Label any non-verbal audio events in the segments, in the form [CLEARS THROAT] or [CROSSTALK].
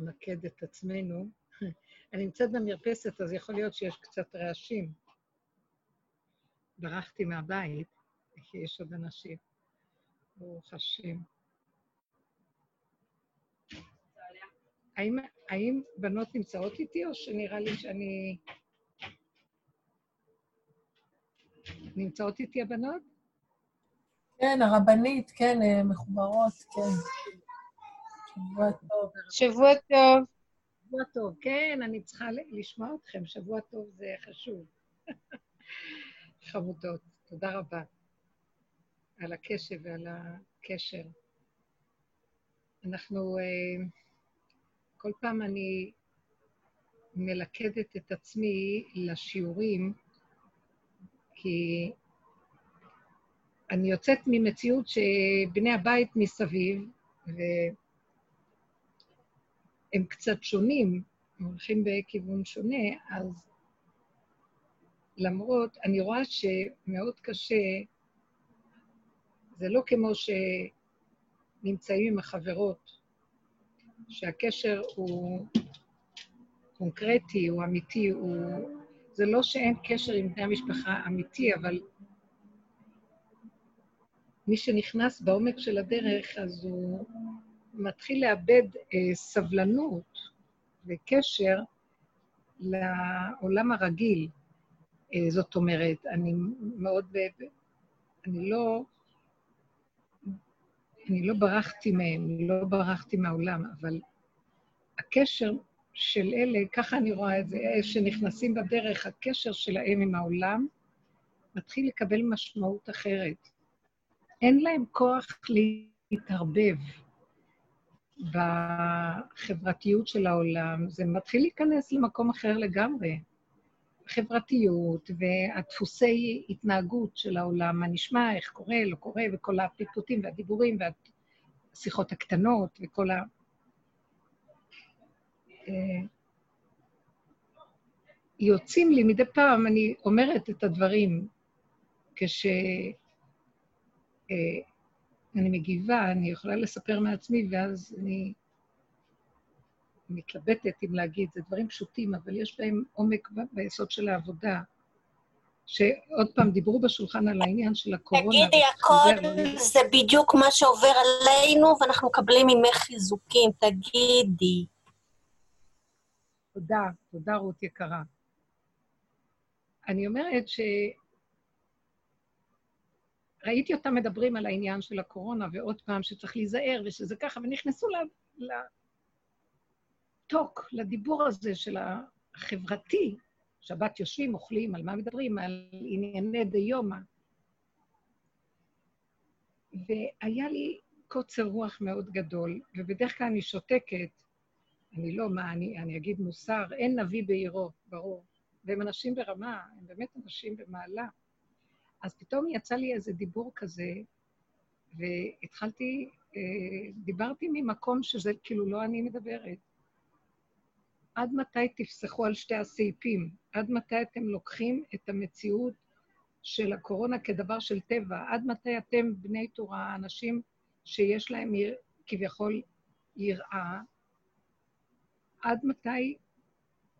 נמקד את עצמנו. [LAUGHS] אני נמצאת במרפסת, אז יכול להיות שיש קצת רעשים. ברחתי מהבית, כי יש עוד אנשים. ברוך השם. האם, האם בנות נמצאות איתי, או שנראה לי שאני... נמצאות איתי הבנות? כן, הרבנית, כן, אה, מחוברות, כן. שבוע טוב. שבוע טוב. שבוע טוב, כן, אני צריכה לשמוע אתכם, שבוע טוב זה חשוב. [LAUGHS] חמודות, תודה רבה על הקשב ועל הקשר. אנחנו, אה, כל פעם אני מלכדת את עצמי לשיעורים, כי אני יוצאת ממציאות שבני הבית מסביב, והם קצת שונים, הם הולכים בכיוון שונה, אז למרות, אני רואה שמאוד קשה, זה לא כמו שנמצאים עם החברות, שהקשר הוא קונקרטי, הוא אמיתי, הוא... זה לא שאין קשר עם בני המשפחה אמיתי, אבל מי שנכנס בעומק של הדרך, אז הוא מתחיל לאבד אה, סבלנות וקשר לעולם הרגיל. אה, זאת אומרת, אני מאוד... אני לא... אני לא ברחתי מהם, לא ברחתי מהעולם, אבל הקשר של אלה, ככה אני רואה את זה, שנכנסים בדרך, הקשר שלהם עם העולם מתחיל לקבל משמעות אחרת. אין להם כוח להתערבב בחברתיות של העולם, זה מתחיל להיכנס למקום אחר לגמרי. החברתיות והדפוסי התנהגות של העולם, מה נשמע, איך קורה, לא קורה, וכל הפיתותים והדיבורים והשיחות הקטנות וכל ה... אה, יוצאים לי מדי פעם, אני אומרת את הדברים כש... אני מגיבה, אני יכולה לספר מעצמי, ואז אני מתלבטת אם להגיד, זה דברים פשוטים, אבל יש בהם עומק ביסוד של העבודה. שעוד פעם, דיברו בשולחן על העניין של הקורונה. תגידי, הכל זה בדיוק מה שעובר עלינו, ואנחנו מקבלים ממך חיזוקים, תגידי. תודה, תודה, רות יקרה. אני אומרת ש... ראיתי אותם מדברים על העניין של הקורונה, ועוד פעם שצריך להיזהר, ושזה ככה, ונכנסו לטוק, לדיבור הזה של החברתי. שבת יושבים, אוכלים, על מה מדברים? על ענייני דיומא. והיה לי קוצר רוח מאוד גדול, ובדרך כלל אני שותקת, אני לא, מה, אני, אני אגיד מוסר, אין נביא בעירו, ברור. והם אנשים ברמה, הם באמת אנשים במעלה. אז פתאום יצא לי איזה דיבור כזה, והתחלתי, אה, דיברתי ממקום שזה כאילו לא אני מדברת. עד מתי תפסחו על שתי הסעיפים? עד מתי אתם לוקחים את המציאות של הקורונה כדבר של טבע? עד מתי אתם, בני תורה, אנשים שיש להם כביכול יראה, עד מתי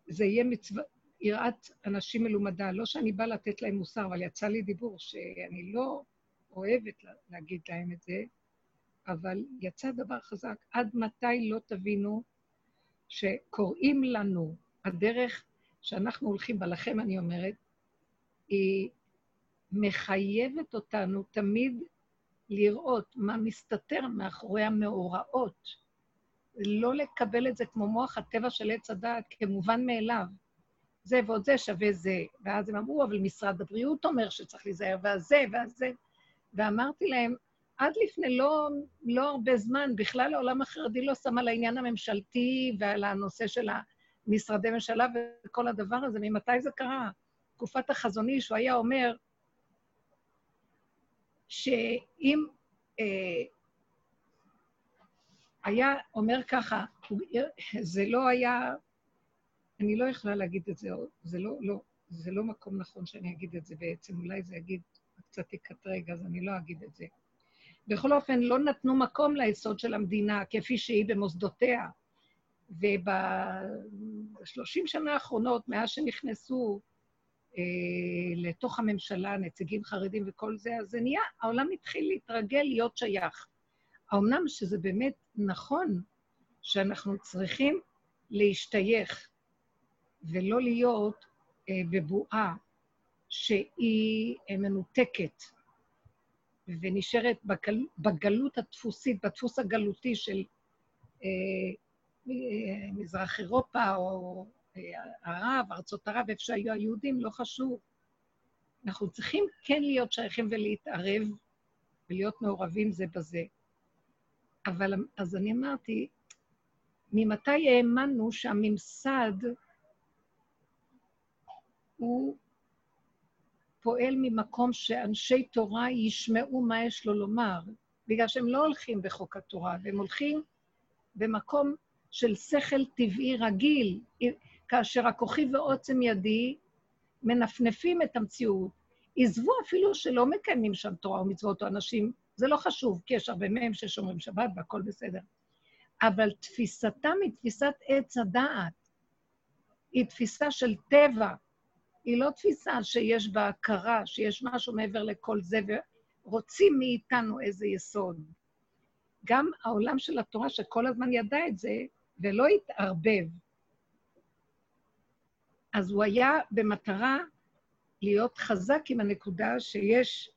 זה יהיה מצווה, יראת אנשים מלומדה. לא שאני באה לתת להם מוסר, אבל יצא לי דיבור שאני לא אוהבת להגיד להם את זה, אבל יצא דבר חזק. עד מתי לא תבינו שקוראים לנו הדרך שאנחנו הולכים בה, לכם אני אומרת, היא מחייבת אותנו תמיד לראות מה מסתתר מאחורי המאורעות. לא לקבל את זה כמו מוח הטבע של עץ הדעת כמובן מאליו. זה ועוד זה שווה זה. ואז הם אמרו, אבל משרד הבריאות אומר שצריך להיזהר, והזה והזה. ואמרתי להם, עד לפני לא, לא הרבה זמן, בכלל העולם החרדי לא שם על העניין הממשלתי ועל הנושא של המשרדי ממשלה וכל הדבר הזה. ממתי זה קרה? תקופת החזוני, שהוא היה אומר שאם אה, היה אומר ככה, זה לא היה אני לא יכולה להגיד את זה, זה לא, לא, זה לא מקום נכון שאני אגיד את זה בעצם, אולי זה יגיד, קצת יקטרג, אז אני לא אגיד את זה. בכל אופן, לא נתנו מקום ליסוד של המדינה כפי שהיא במוסדותיה. ובשלושים שנה האחרונות, מאז שנכנסו אה, לתוך הממשלה, נציגים חרדים וכל זה, אז זה נהיה, העולם התחיל להתרגל להיות שייך. האמנם שזה באמת נכון שאנחנו צריכים להשתייך ולא להיות אה, בבועה שהיא אה, מנותקת ונשארת בגל, בגלות הדפוסית, בדפוס הגלותי של אה, אה, מזרח אירופה או אה, ערב, ארצות ערב, איפה שהיו היהודים, לא חשוב. אנחנו צריכים כן להיות שייכים ולהתערב ולהיות מעורבים זה בזה. אבל אז אני אמרתי, ממתי האמנו שהממסד הוא פועל ממקום שאנשי תורה ישמעו מה יש לו לומר, בגלל שהם לא הולכים בחוק התורה, והם הולכים במקום של שכל טבעי רגיל, כאשר הכוחי ועוצם ידי מנפנפים את המציאות. עזבו אפילו שלא מקיימים שם תורה ומצוות או אנשים, זה לא חשוב, כי יש הרבה מהם ששומרים שבת והכול בסדר. אבל תפיסתם היא תפיסת עץ הדעת. היא תפיסה של טבע. היא לא תפיסה שיש בה הכרה, שיש משהו מעבר לכל זה, ורוצים מאיתנו איזה יסוד. גם העולם של התורה, שכל הזמן ידע את זה, ולא התערבב, אז הוא היה במטרה להיות חזק עם הנקודה שיש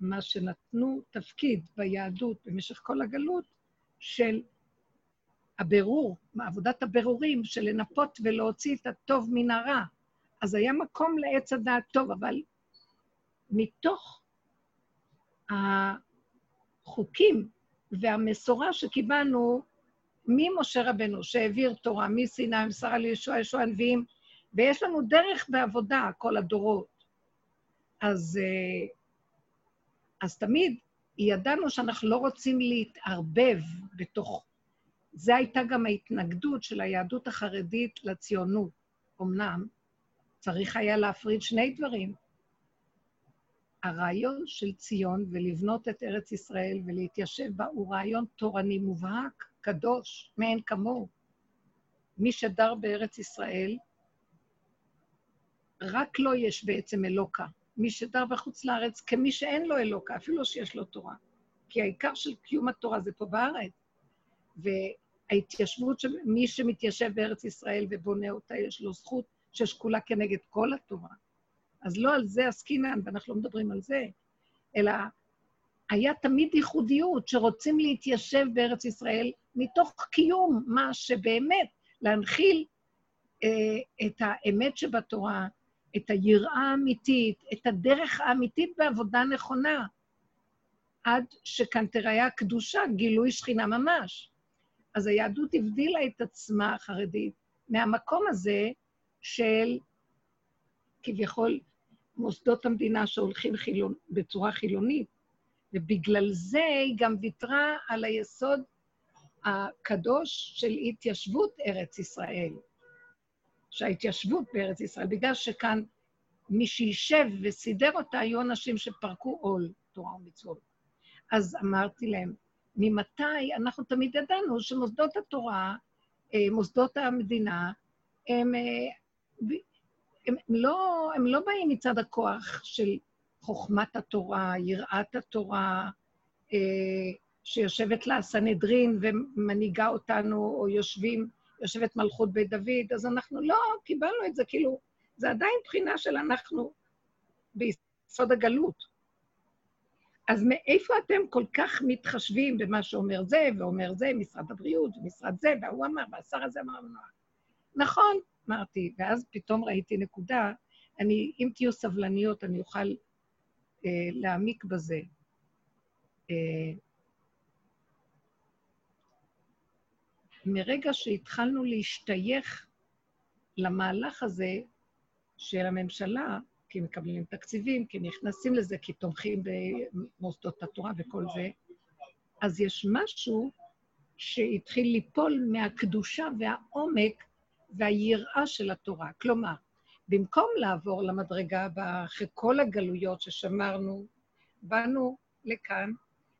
מה שנתנו תפקיד ביהדות במשך כל הגלות של הבירור, עבודת הבירורים, של לנפות ולהוציא את הטוב מן הרע. אז היה מקום לעץ הדעת טוב, אבל מתוך החוקים והמסורה שקיבלנו ממשה רבנו, שהעביר תורה, מסיני, מסרה לישוע, ישוע הנביאים, ויש לנו דרך בעבודה, כל הדורות. אז, אה, אז תמיד ידענו שאנחנו לא רוצים להתערבב בתוך... זו הייתה גם ההתנגדות של היהדות החרדית לציונות. אמנם צריך היה להפריד שני דברים. הרעיון של ציון ולבנות את ארץ ישראל ולהתיישב בה הוא רעיון תורני מובהק, קדוש, מאין כמוהו. מי שדר בארץ ישראל, רק לו יש בעצם אלוקה. מי שדר בחוץ לארץ כמי שאין לו אלוקה, אפילו שיש לו תורה. כי העיקר של קיום התורה זה פה בארץ. וההתיישבות מי שמתיישב בארץ ישראל ובונה אותה, יש לו זכות ששקולה כנגד כל התורה. אז לא על זה עסקינן, ואנחנו לא מדברים על זה, אלא היה תמיד ייחודיות שרוצים להתיישב בארץ ישראל מתוך קיום מה שבאמת להנחיל אה, את האמת שבתורה, את היראה האמיתית, את הדרך האמיתית בעבודה נכונה, עד שכאן תראה הקדושה, גילוי שכינה ממש. אז היהדות הבדילה את עצמה, החרדית, מהמקום הזה של כביכול מוסדות המדינה שהולכים חילון, בצורה חילונית, ובגלל זה היא גם ויתרה על היסוד הקדוש של התיישבות ארץ ישראל. שההתיישבות בארץ ישראל, בגלל שכאן מי שישב וסידר אותה היו אנשים שפרקו עול תורה ומצוות. אז אמרתי להם, ממתי אנחנו תמיד ידענו שמוסדות התורה, אה, מוסדות המדינה, הם, אה, הם, לא, הם לא באים מצד הכוח של חוכמת התורה, יראת התורה, אה, שיושבת לה הסנהדרין ומנהיגה אותנו, או יושבים, יושבת מלכות בית דוד, אז אנחנו לא קיבלנו את זה, כאילו, זה עדיין בחינה של אנחנו ביסוד הגלות. אז מאיפה אתם כל כך מתחשבים במה שאומר זה ואומר זה, משרד הבריאות ומשרד זה, והוא אמר, והשר הזה אמר, נכון, אמרתי, ואז פתאום ראיתי נקודה, אני, אם תהיו סבלניות, אני אוכל אה, להעמיק בזה. אה, מרגע שהתחלנו להשתייך למהלך הזה של הממשלה, כי מקבלים תקציבים, כי נכנסים לזה, כי תומכים במוסדות התורה וכל זה, אז יש משהו שהתחיל ליפול מהקדושה והעומק והיראה של התורה. כלומר, במקום לעבור למדרגה הבאה, אחרי כל הגלויות ששמרנו, באנו לכאן,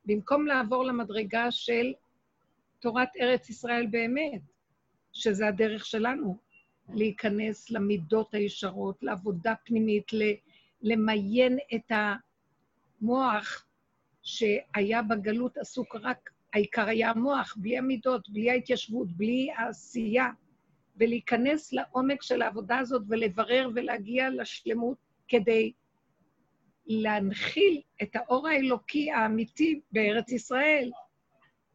במקום לעבור למדרגה של תורת ארץ ישראל באמת. שזה הדרך שלנו, להיכנס למידות הישרות, לעבודה פנימית, למיין את המוח שהיה בגלות עסוק רק, העיקר היה המוח, בלי המידות, בלי ההתיישבות, בלי העשייה, ולהיכנס לעומק של העבודה הזאת ולברר ולהגיע לשלמות כדי להנחיל את האור האלוקי האמיתי בארץ ישראל.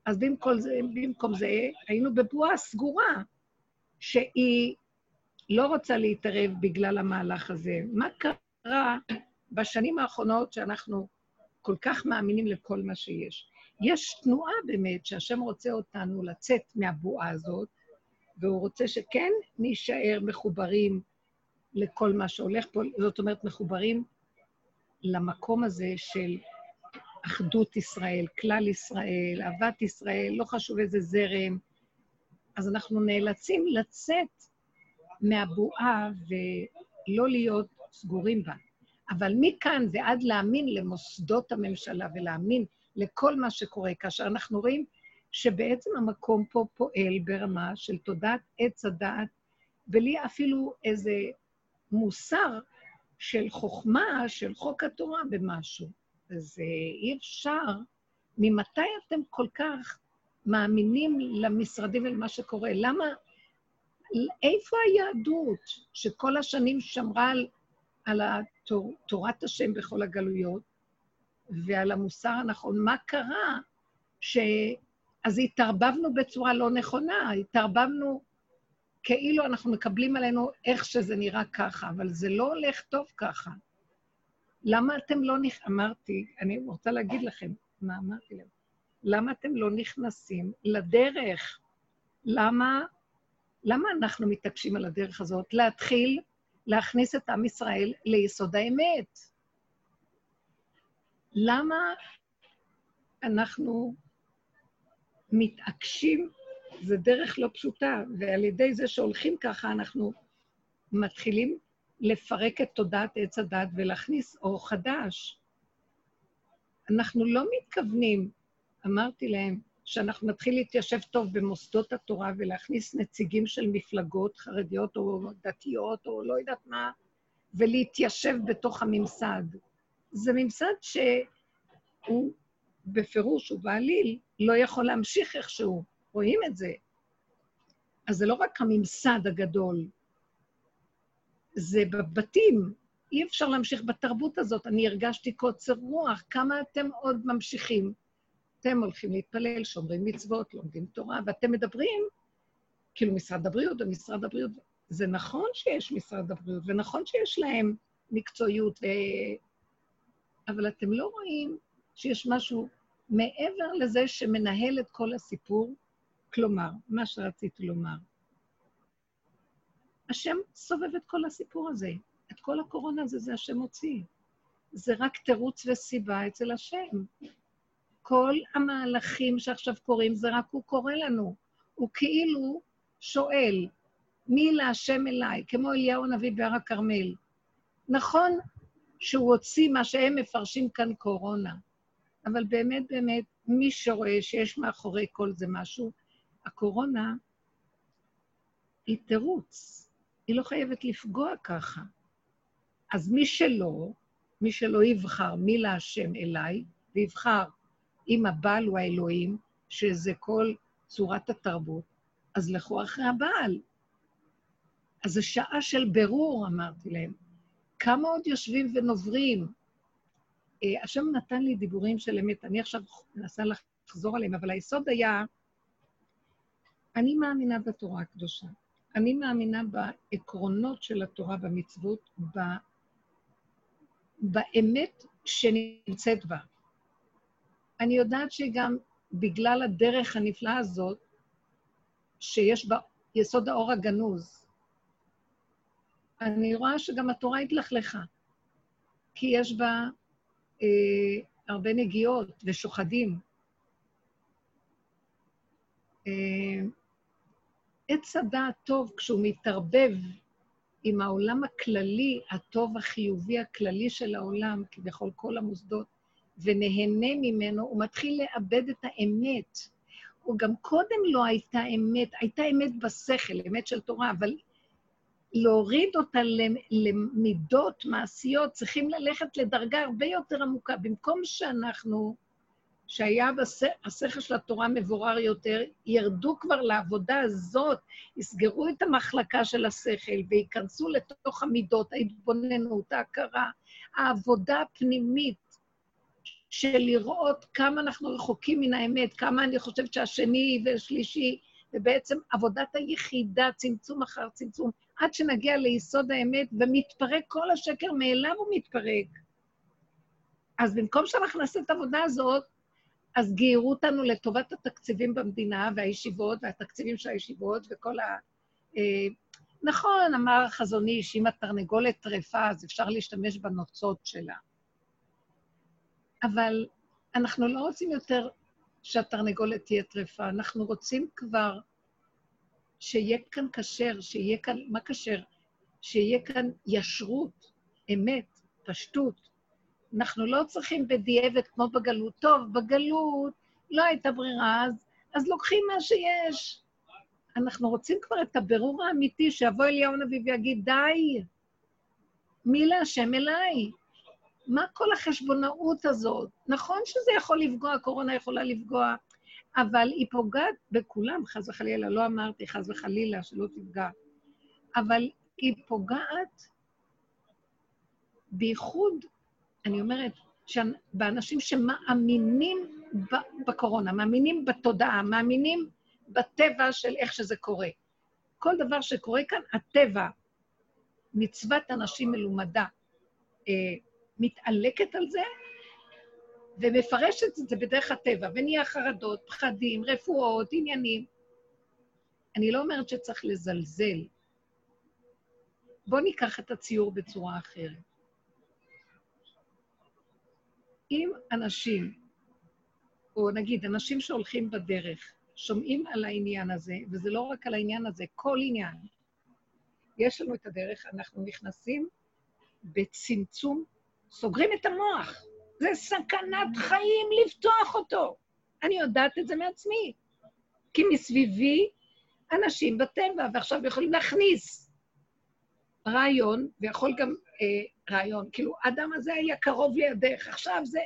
אז במקום זה, במקום זה היינו בבועה סגורה, שהיא לא רוצה להתערב בגלל המהלך הזה. מה קרה בשנים האחרונות שאנחנו כל כך מאמינים לכל מה שיש? יש תנועה באמת שהשם רוצה אותנו לצאת מהבועה הזאת, והוא רוצה שכן נישאר מחוברים לכל מה שהולך פה, זאת אומרת, מחוברים למקום הזה של אחדות ישראל, כלל ישראל, אהבת ישראל, לא חשוב איזה זרם. אז אנחנו נאלצים לצאת מהבועה ולא להיות סגורים בה. אבל מכאן ועד להאמין למוסדות הממשלה ולהאמין לכל מה שקורה, כאשר אנחנו רואים שבעצם המקום פה פועל ברמה של תודעת עץ הדעת, בלי אפילו איזה מוסר של חוכמה, של חוק התורה במשהו. אז אה, אי אפשר, ממתי אתם כל כך מאמינים למשרדים ולמה שקורה? למה, איפה היהדות שכל השנים שמרה על, על התור, תורת השם בכל הגלויות ועל המוסר הנכון? מה קרה? ש... אז התערבבנו בצורה לא נכונה, התערבבנו כאילו אנחנו מקבלים עלינו איך שזה נראה ככה, אבל זה לא הולך טוב ככה. למה אתם לא נכ... אמרתי, אני רוצה להגיד לכם, מה אמרתי להם? למה אתם לא נכנסים לדרך? למה, למה אנחנו מתעקשים על הדרך הזאת? להתחיל להכניס את עם ישראל ליסוד האמת. למה אנחנו מתעקשים זה דרך לא פשוטה, ועל ידי זה שהולכים ככה, אנחנו מתחילים לפרק את תודעת עץ הדת ולהכניס אור חדש. אנחנו לא מתכוונים, אמרתי להם, שאנחנו נתחיל להתיישב טוב במוסדות התורה ולהכניס נציגים של מפלגות חרדיות או דתיות או לא יודעת מה, ולהתיישב בתוך הממסד. זה ממסד שהוא בפירוש ובעליל לא יכול להמשיך איכשהו. רואים את זה. אז זה לא רק הממסד הגדול, זה בבתים. אי אפשר להמשיך בתרבות הזאת. אני הרגשתי קוצר רוח, כמה אתם עוד ממשיכים? אתם הולכים להתפלל, שומרים מצוות, לומדים תורה, ואתם מדברים, כאילו משרד הבריאות ומשרד הבריאות. זה נכון שיש משרד הבריאות, ונכון שיש להם מקצועיות, ו... אבל אתם לא רואים שיש משהו מעבר לזה שמנהל את כל הסיפור, כלומר, מה שרציתי לומר, השם סובב את כל הסיפור הזה. את כל הקורונה הזה זה השם הוציא. זה רק תירוץ וסיבה אצל השם. כל המהלכים שעכשיו קורים, זה רק הוא קורא לנו. הוא כאילו שואל, מי להשם אליי? כמו אליהו הנביא בהר הכרמל. נכון שהוא הוציא מה שהם מפרשים כאן קורונה, אבל באמת, באמת, מי שרואה שיש מאחורי כל זה משהו, הקורונה היא תירוץ, היא לא חייבת לפגוע ככה. אז מי שלא, מי שלא יבחר מי להשם אליי, ויבחר אם הבעל הוא האלוהים, שזה כל צורת התרבות, אז לכו אחרי הבעל. אז זו שעה של ברור, אמרתי להם. כמה עוד יושבים ונוברים? אה, השם נתן לי דיבורים של אמת, אני עכשיו מנסה לחזור עליהם, אבל היסוד היה אני מאמינה בתורה הקדושה. אני מאמינה בעקרונות של התורה במצוות, ב... באמת שנמצאת בה. אני יודעת שגם בגלל הדרך הנפלאה הזאת, שיש בה יסוד האור הגנוז, אני רואה שגם התורה התלכלכה, כי יש בה אה, הרבה נגיעות ושוחדים. אה, עץ הדעת טוב כשהוא מתערבב עם העולם הכללי, הטוב החיובי הכללי של העולם, כביכול כל המוסדות, ונהנה ממנו, הוא מתחיל לאבד את האמת. או גם קודם לא הייתה אמת, הייתה אמת בשכל, אמת של תורה, אבל להוריד אותה למידות מעשיות, צריכים ללכת לדרגה הרבה יותר עמוקה. במקום שאנחנו, שהיה השכל של התורה מבורר יותר, ירדו כבר לעבודה הזאת, יסגרו את המחלקה של השכל וייכנסו לתוך המידות, ההתבוננות, ההכרה, העבודה הפנימית של לראות כמה אנחנו רחוקים מן האמת, כמה אני חושבת שהשני והשלישי, ובעצם עבודת היחידה, צמצום אחר צמצום, עד שנגיע ליסוד האמת, ומתפרק כל השקר מאליו הוא מתפרק. אז במקום שאנחנו נעשה את העבודה הזאת, אז גיירו אותנו לטובת התקציבים במדינה, והישיבות, והתקציבים של הישיבות, וכל ה... אה, נכון, אמר החזון איש, אם התרנגולת טרפה, אז אפשר להשתמש בנוצות שלה. אבל אנחנו לא רוצים יותר שהתרנגולת תהיה טרפה, אנחנו רוצים כבר שיהיה כאן כשר, שיהיה כאן, מה כשר? שיהיה כאן ישרות, אמת, פשטות. אנחנו לא צריכים בדיעבד כמו בגלות. טוב, בגלות לא הייתה ברירה, אז, אז לוקחים מה שיש. אנחנו רוצים כבר את הבירור האמיתי, שיבוא אליהו הנביא ויגיד, די, מי להשם אליי? מה כל החשבונאות הזאת? נכון שזה יכול לפגוע, הקורונה יכולה לפגוע, אבל היא פוגעת בכולם, חס וחלילה, לא אמרתי חס וחלילה שלא תפגע, אבל היא פוגעת בייחוד, אני אומרת, באנשים שמאמינים בקורונה, מאמינים בתודעה, מאמינים בטבע של איך שזה קורה. כל דבר שקורה כאן, הטבע, מצוות אנשים מלומדה, אה, מתעלקת על זה, ומפרשת את זה בדרך הטבע, ונהיה חרדות, פחדים, רפואות, עניינים. אני לא אומרת שצריך לזלזל. בואו ניקח את הציור בצורה אחרת. אם אנשים, או נגיד, אנשים שהולכים בדרך, שומעים על העניין הזה, וזה לא רק על העניין הזה, כל עניין, יש לנו את הדרך, אנחנו נכנסים בצמצום, סוגרים את המוח. זה סכנת חיים לפתוח אותו. אני יודעת את זה מעצמי. כי מסביבי אנשים בטבע, ועכשיו יכולים להכניס רעיון, ויכול גם אה, רעיון, כאילו, האדם הזה היה קרוב לידך, עכשיו זה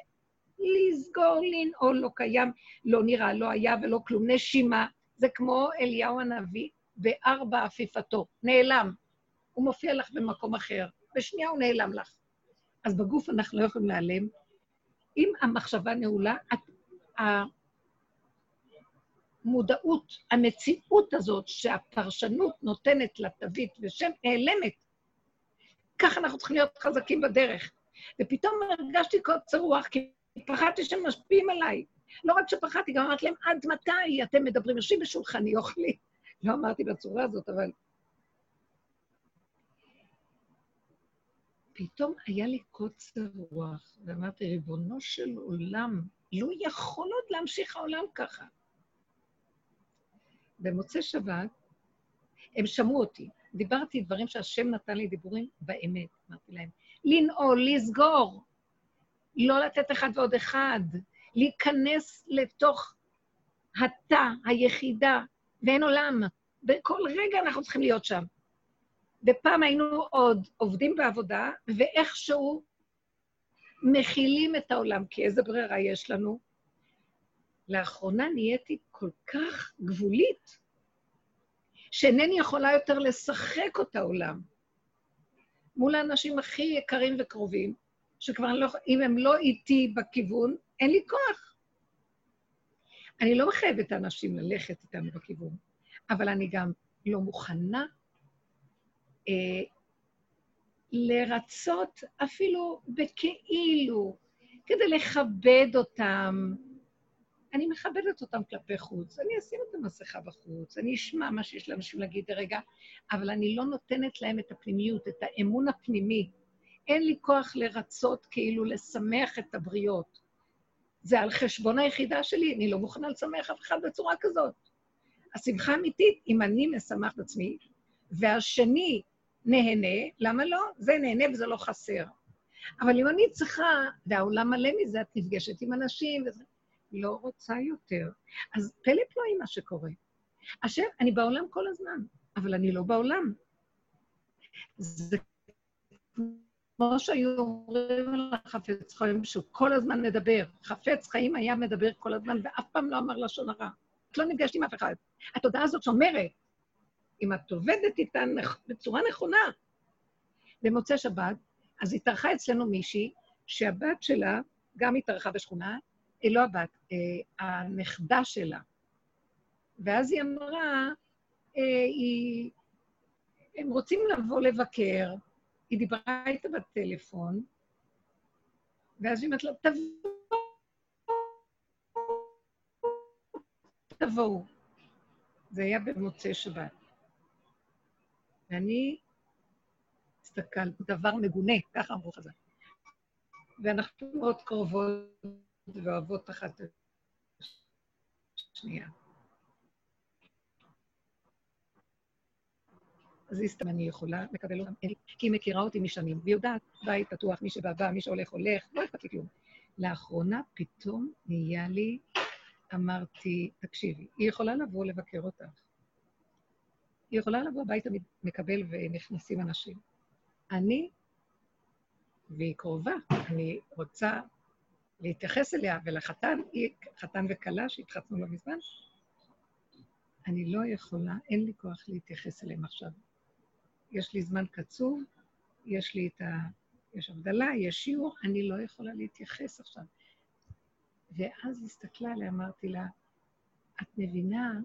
לסגור, לנעול, לא קיים, לא נראה, לא היה ולא כלום, נשימה. זה כמו אליהו הנביא בארבע עפיפתו, נעלם. הוא מופיע לך במקום אחר, בשנייה הוא נעלם לך. אז בגוף אנחנו לא יכולים להיעלם, אם המחשבה נעולה, המודעות, המציאות הזאת שהפרשנות נותנת לתווית ושם נעלמת, ככה אנחנו צריכים להיות חזקים בדרך. ופתאום הרגשתי קוצר רוח, כי פחדתי שהם משפיעים עליי. לא רק שפחדתי, גם אמרתי להם, עד מתי אתם מדברים? יושבים בשולחני, אוכלי. לא אמרתי בצורה הזאת, אבל פתאום היה לי קוצר רוח, ואמרתי, ריבונו של עולם, לא יכול עוד להמשיך העולם ככה. במוצאי שבת, הם שמעו אותי. דיברתי דברים שהשם נתן לי דיבורים באמת. אמרתי להם, לנעול, לסגור, לא לתת אחד ועוד אחד, להיכנס לתוך התא, היחידה, ואין עולם. בכל רגע אנחנו צריכים להיות שם. ופעם היינו עוד עובדים בעבודה, ואיכשהו מכילים את העולם, כי איזה ברירה יש לנו? לאחרונה נהייתי כל כך גבולית, שאינני יכולה יותר לשחק אותה עולם. מול האנשים הכי יקרים וקרובים, שכבר לא, אם הם לא איתי בכיוון, אין לי כוח. אני לא מחייבת אנשים ללכת איתנו בכיוון, אבל אני גם לא מוכנה לרצות אפילו בכאילו, כדי לכבד אותם. אני מכבדת אותם כלפי חוץ, אני אשים את המסכה בחוץ, אני אשמע מה שיש לאנשים להגיד רגע, אבל אני לא נותנת להם את הפנימיות, את האמון הפנימי. אין לי כוח לרצות כאילו לשמח את הבריות. זה על חשבון היחידה שלי, אני לא מוכנה לשמח אף אחד בצורה כזאת. השמחה אמיתית, אם אני משמח את עצמי, והשני נהנה, למה לא? זה נהנה וזה לא חסר. אבל אם אני צריכה, והעולם מלא מזה, את נפגשת עם אנשים, וזה, לא רוצה יותר. אז פלא פלואי מה שקורה. השם, אני בעולם כל הזמן, אבל אני לא בעולם. זה כמו שהיו אומרים על החפץ חיים, שהוא כל הזמן מדבר. חפץ חיים היה מדבר כל הזמן, ואף פעם לא אמר לשון הרע. את לא נפגשת עם אף אחד. התודעה הזאת שאומרת, אם את עובדת איתה בצורה נכונה, במוצאי שבת, אז התארחה אצלנו מישהי שהבת שלה גם התארחה בשכונה, היא לא הבת, אה, הנכדה שלה. ואז היא אמרה, אה, היא, הם רוצים לבוא לבקר, היא דיברה איתה בטלפון, ואז היא אומרת לה, תבואו, תבואו. זה היה במוצאי שבת. ואני הסתכלתי, דבר מגונה, ככה אמרו חז"ל. ואנחנו מאוד קרובות ואוהבות אחת את השנייה. אז היא סתם אני יכולה לקבל אותם, כי היא מכירה אותי משנים, והיא יודעת, בית פתוח, מי שבא בא, מי שהולך הולך, לא אכפת לי כלום. לאחרונה פתאום נהיה לי, אמרתי, תקשיבי, היא יכולה לבוא לבקר אותך. היא יכולה לבוא הביתה, מקבל ונכנסים אנשים. אני, והיא קרובה, אני רוצה להתייחס אליה, ולחתן, היא חתן וכלה שהתחתנו לא מזמן, אני לא יכולה, אין לי כוח להתייחס אליהם עכשיו. יש לי זמן קצוב, יש לי את ה... יש הבדלה, יש שיעור, אני לא יכולה להתייחס עכשיו. ואז הסתכלה עליה, אמרתי לה, את מבינה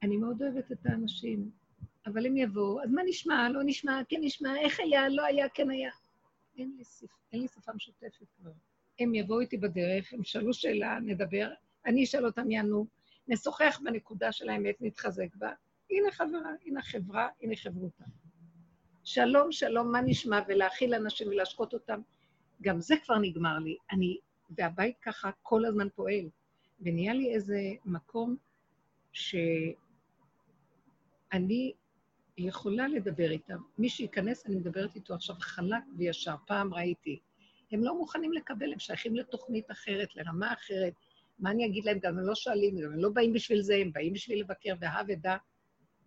שאני מאוד אוהבת את האנשים, אבל הם יבואו, אז מה נשמע, לא נשמע, כן נשמע, איך היה, לא היה, כן היה. אין לי, שפ... אין לי שפה משותפת כבר. הם יבואו איתי בדרך, הם שאלו שאלה, נדבר, אני אשאל אותם, יענו, נשוחח בנקודה של האמת, נתחזק בה. הנה חברה, הנה חברה, הנה חברותה. שלום, שלום, מה נשמע, ולהכיל אנשים ולהשקות אותם. גם זה כבר נגמר לי. אני, והבית ככה כל הזמן פועל. ונהיה לי איזה מקום שאני יכולה לדבר איתם. מי שייכנס, אני מדברת איתו עכשיו חלק וישר. פעם ראיתי. הם לא מוכנים לקבל, הם שייכים לתוכנית אחרת, לרמה אחרת. מה אני אגיד להם? גם הם לא שואלים, גם הם לא באים בשביל זה, הם באים בשביל לבקר, והא ודע.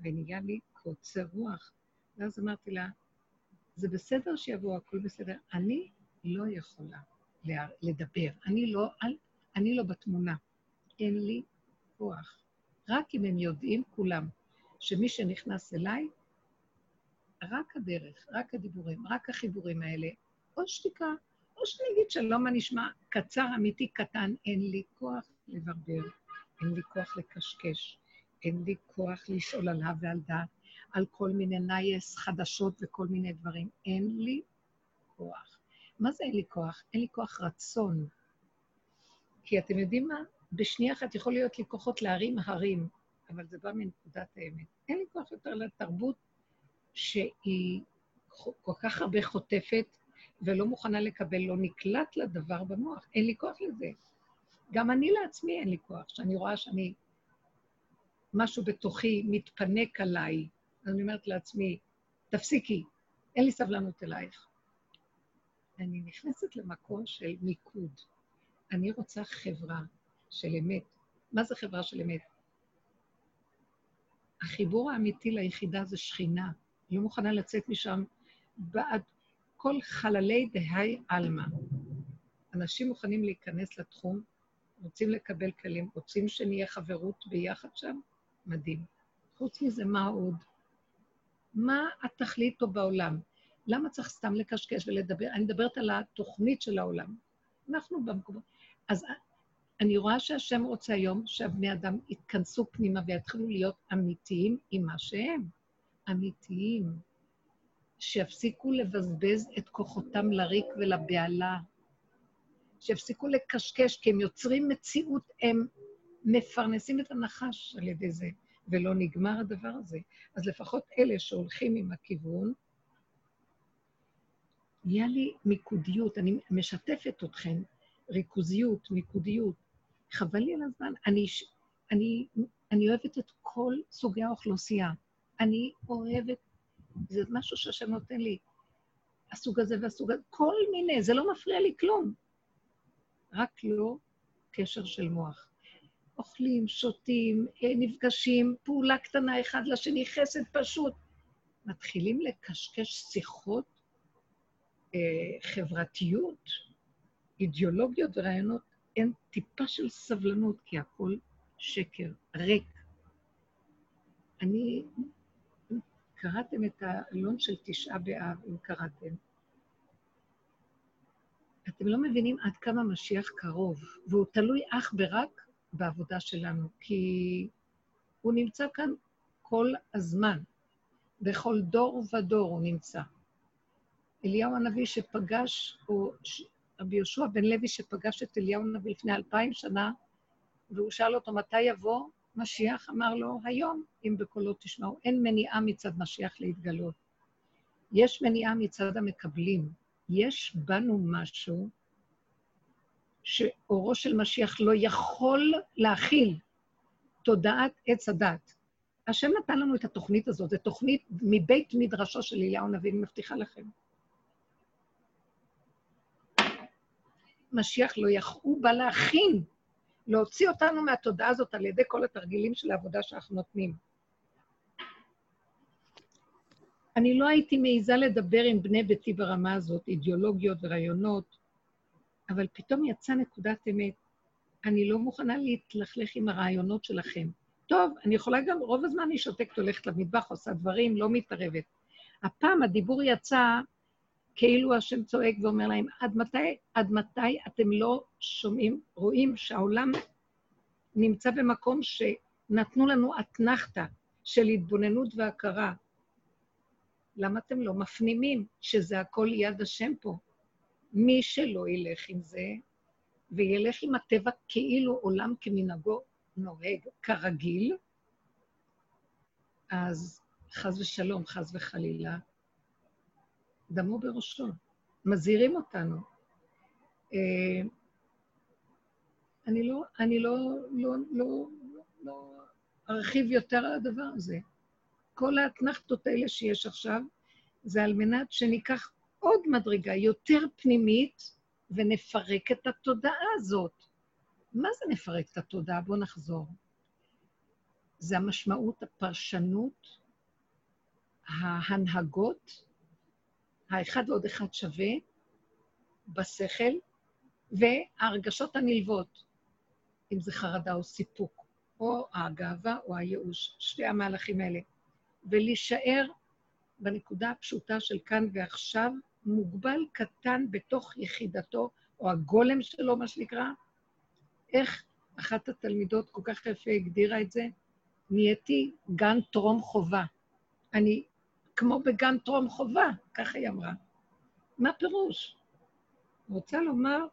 ונהיה לי קוצר רוח. ואז אמרתי לה, זה בסדר שיבואו, הכול בסדר. אני לא יכולה לדבר. אני לא, אני לא בתמונה. אין לי כוח. רק אם הם יודעים כולם שמי שנכנס אליי, רק הדרך, רק הדיבורים, רק החיבורים האלה, או שתיקה, או שאני אגיד שלום, מה נשמע? קצר, אמיתי, קטן, אין לי כוח לברבר, אין לי כוח לקשקש, אין לי כוח לשאול על הא ועל דעת, על כל מיני נייס חדשות וכל מיני דברים. אין לי כוח. מה זה אין לי כוח? אין לי כוח רצון. כי אתם יודעים מה? בשנייה אחת יכול להיות לי כוחות להרים הרים, אבל זה בא מנקודת האמת. אין לי כוח יותר לתרבות שהיא כל כך הרבה חוטפת ולא מוכנה לקבל, לא נקלט לדבר במוח. אין לי כוח לזה. גם אני לעצמי אין לי כוח, שאני רואה שאני משהו בתוכי מתפנק עליי, אני אומרת לעצמי, תפסיקי, אין לי סבלנות אלייך. אני נכנסת למקום של מיקוד. אני רוצה חברה של אמת. מה זה חברה של אמת? החיבור האמיתי ליחידה זה שכינה. היא לא מוכנה לצאת משם בעד כל חללי דהי עלמא. אנשים מוכנים להיכנס לתחום, רוצים לקבל כלים, רוצים שנהיה חברות ביחד שם, מדהים. חוץ מזה, מה עוד? מה התכלית פה בעולם? למה צריך סתם לקשקש ולדבר? אני מדברת על התוכנית של העולם. אנחנו במקומות... אז אני רואה שהשם רוצה היום שהבני אדם יתכנסו פנימה ויתחילו להיות אמיתיים עם מה שהם. אמיתיים. שיפסיקו לבזבז את כוחותם לריק ולבהלה. שיפסיקו לקשקש, כי הם יוצרים מציאות, הם מפרנסים את הנחש על ידי זה, ולא נגמר הדבר הזה. אז לפחות אלה שהולכים עם הכיוון, נהיה לי מיקודיות, אני משתפת אתכם, ריכוזיות, מיקודיות. חבל לי על הזמן. אני, אני, אני אוהבת את כל סוגי האוכלוסייה. אני אוהבת, זה משהו שהשם נותן לי, הסוג הזה והסוג הזה, כל מיני, זה לא מפריע לי כלום. רק לא קשר של מוח. אוכלים, שותים, אה, נפגשים, פעולה קטנה אחד לשני, חסד פשוט. מתחילים לקשקש שיחות, אה, חברתיות, אידיאולוגיות ורעיונות, אין טיפה של סבלנות, כי הכל שקר, ריק. אני, קראתם את העלון של תשעה באב, אם קראתם. אתם לא מבינים עד כמה משיח קרוב, והוא תלוי אך ורק בעבודה שלנו, כי הוא נמצא כאן כל הזמן, בכל דור ודור הוא נמצא. אליהו הנביא שפגש, או רבי יהושע בן לוי שפגש את אליהו הנביא לפני אלפיים שנה, והוא שאל אותו מתי יבוא משיח, אמר לו, היום, אם בקולו תשמעו. אין מניעה מצד משיח להתגלות. יש מניעה מצד המקבלים. יש בנו משהו שאורו של משיח לא יכול להכיל תודעת עץ הדת. השם נתן לנו את התוכנית הזאת, זו תוכנית מבית מדרשו של אליהו הנביא, אני מבטיחה לכם. משיח לא יכ... הוא בא להכין, להוציא אותנו מהתודעה הזאת על ידי כל התרגילים של העבודה שאנחנו נותנים. אני לא הייתי מעיזה לדבר עם בני ביתי ברמה הזאת, אידיאולוגיות ורעיונות, אבל פתאום יצאה נקודת אמת. אני לא מוכנה להתלכלך עם הרעיונות שלכם. טוב, אני יכולה גם, רוב הזמן אני שותקת, הולכת למטבח, עושה דברים, לא מתערבת. הפעם הדיבור יצא כאילו השם צועק ואומר להם, עד מתי, עד מתי אתם לא שומעים, רואים שהעולם נמצא במקום שנתנו לנו אתנחתא של התבוננות והכרה. למה אתם לא מפנימים שזה הכל יד השם פה? מי שלא ילך עם זה, וילך עם הטבע כאילו עולם כמנהגו נוהג כרגיל, אז חס ושלום, חס וחלילה, דמו בראשו. מזהירים אותנו. אה, אני לא, אני לא, לא, לא, לא ארחיב יותר על הדבר הזה. כל האתנחתות האלה שיש עכשיו, זה על מנת שניקח עוד מדרגה יותר פנימית ונפרק את התודעה הזאת. מה זה נפרק את התודעה? בואו נחזור. זה המשמעות, הפרשנות, ההנהגות, האחד ועוד אחד שווה, בשכל, וההרגשות הנלוות, אם זה חרדה או סיפוק, או הגאווה או הייאוש, שתי המהלכים האלה. ולהישאר בנקודה הפשוטה של כאן ועכשיו, מוגבל קטן בתוך יחידתו, או הגולם שלו, מה שנקרא. איך אחת התלמידות כל כך יפה הגדירה את זה? נהייתי גן טרום חובה. אני כמו בגן טרום חובה, ככה היא אמרה. מה פירוש? רוצה לומר,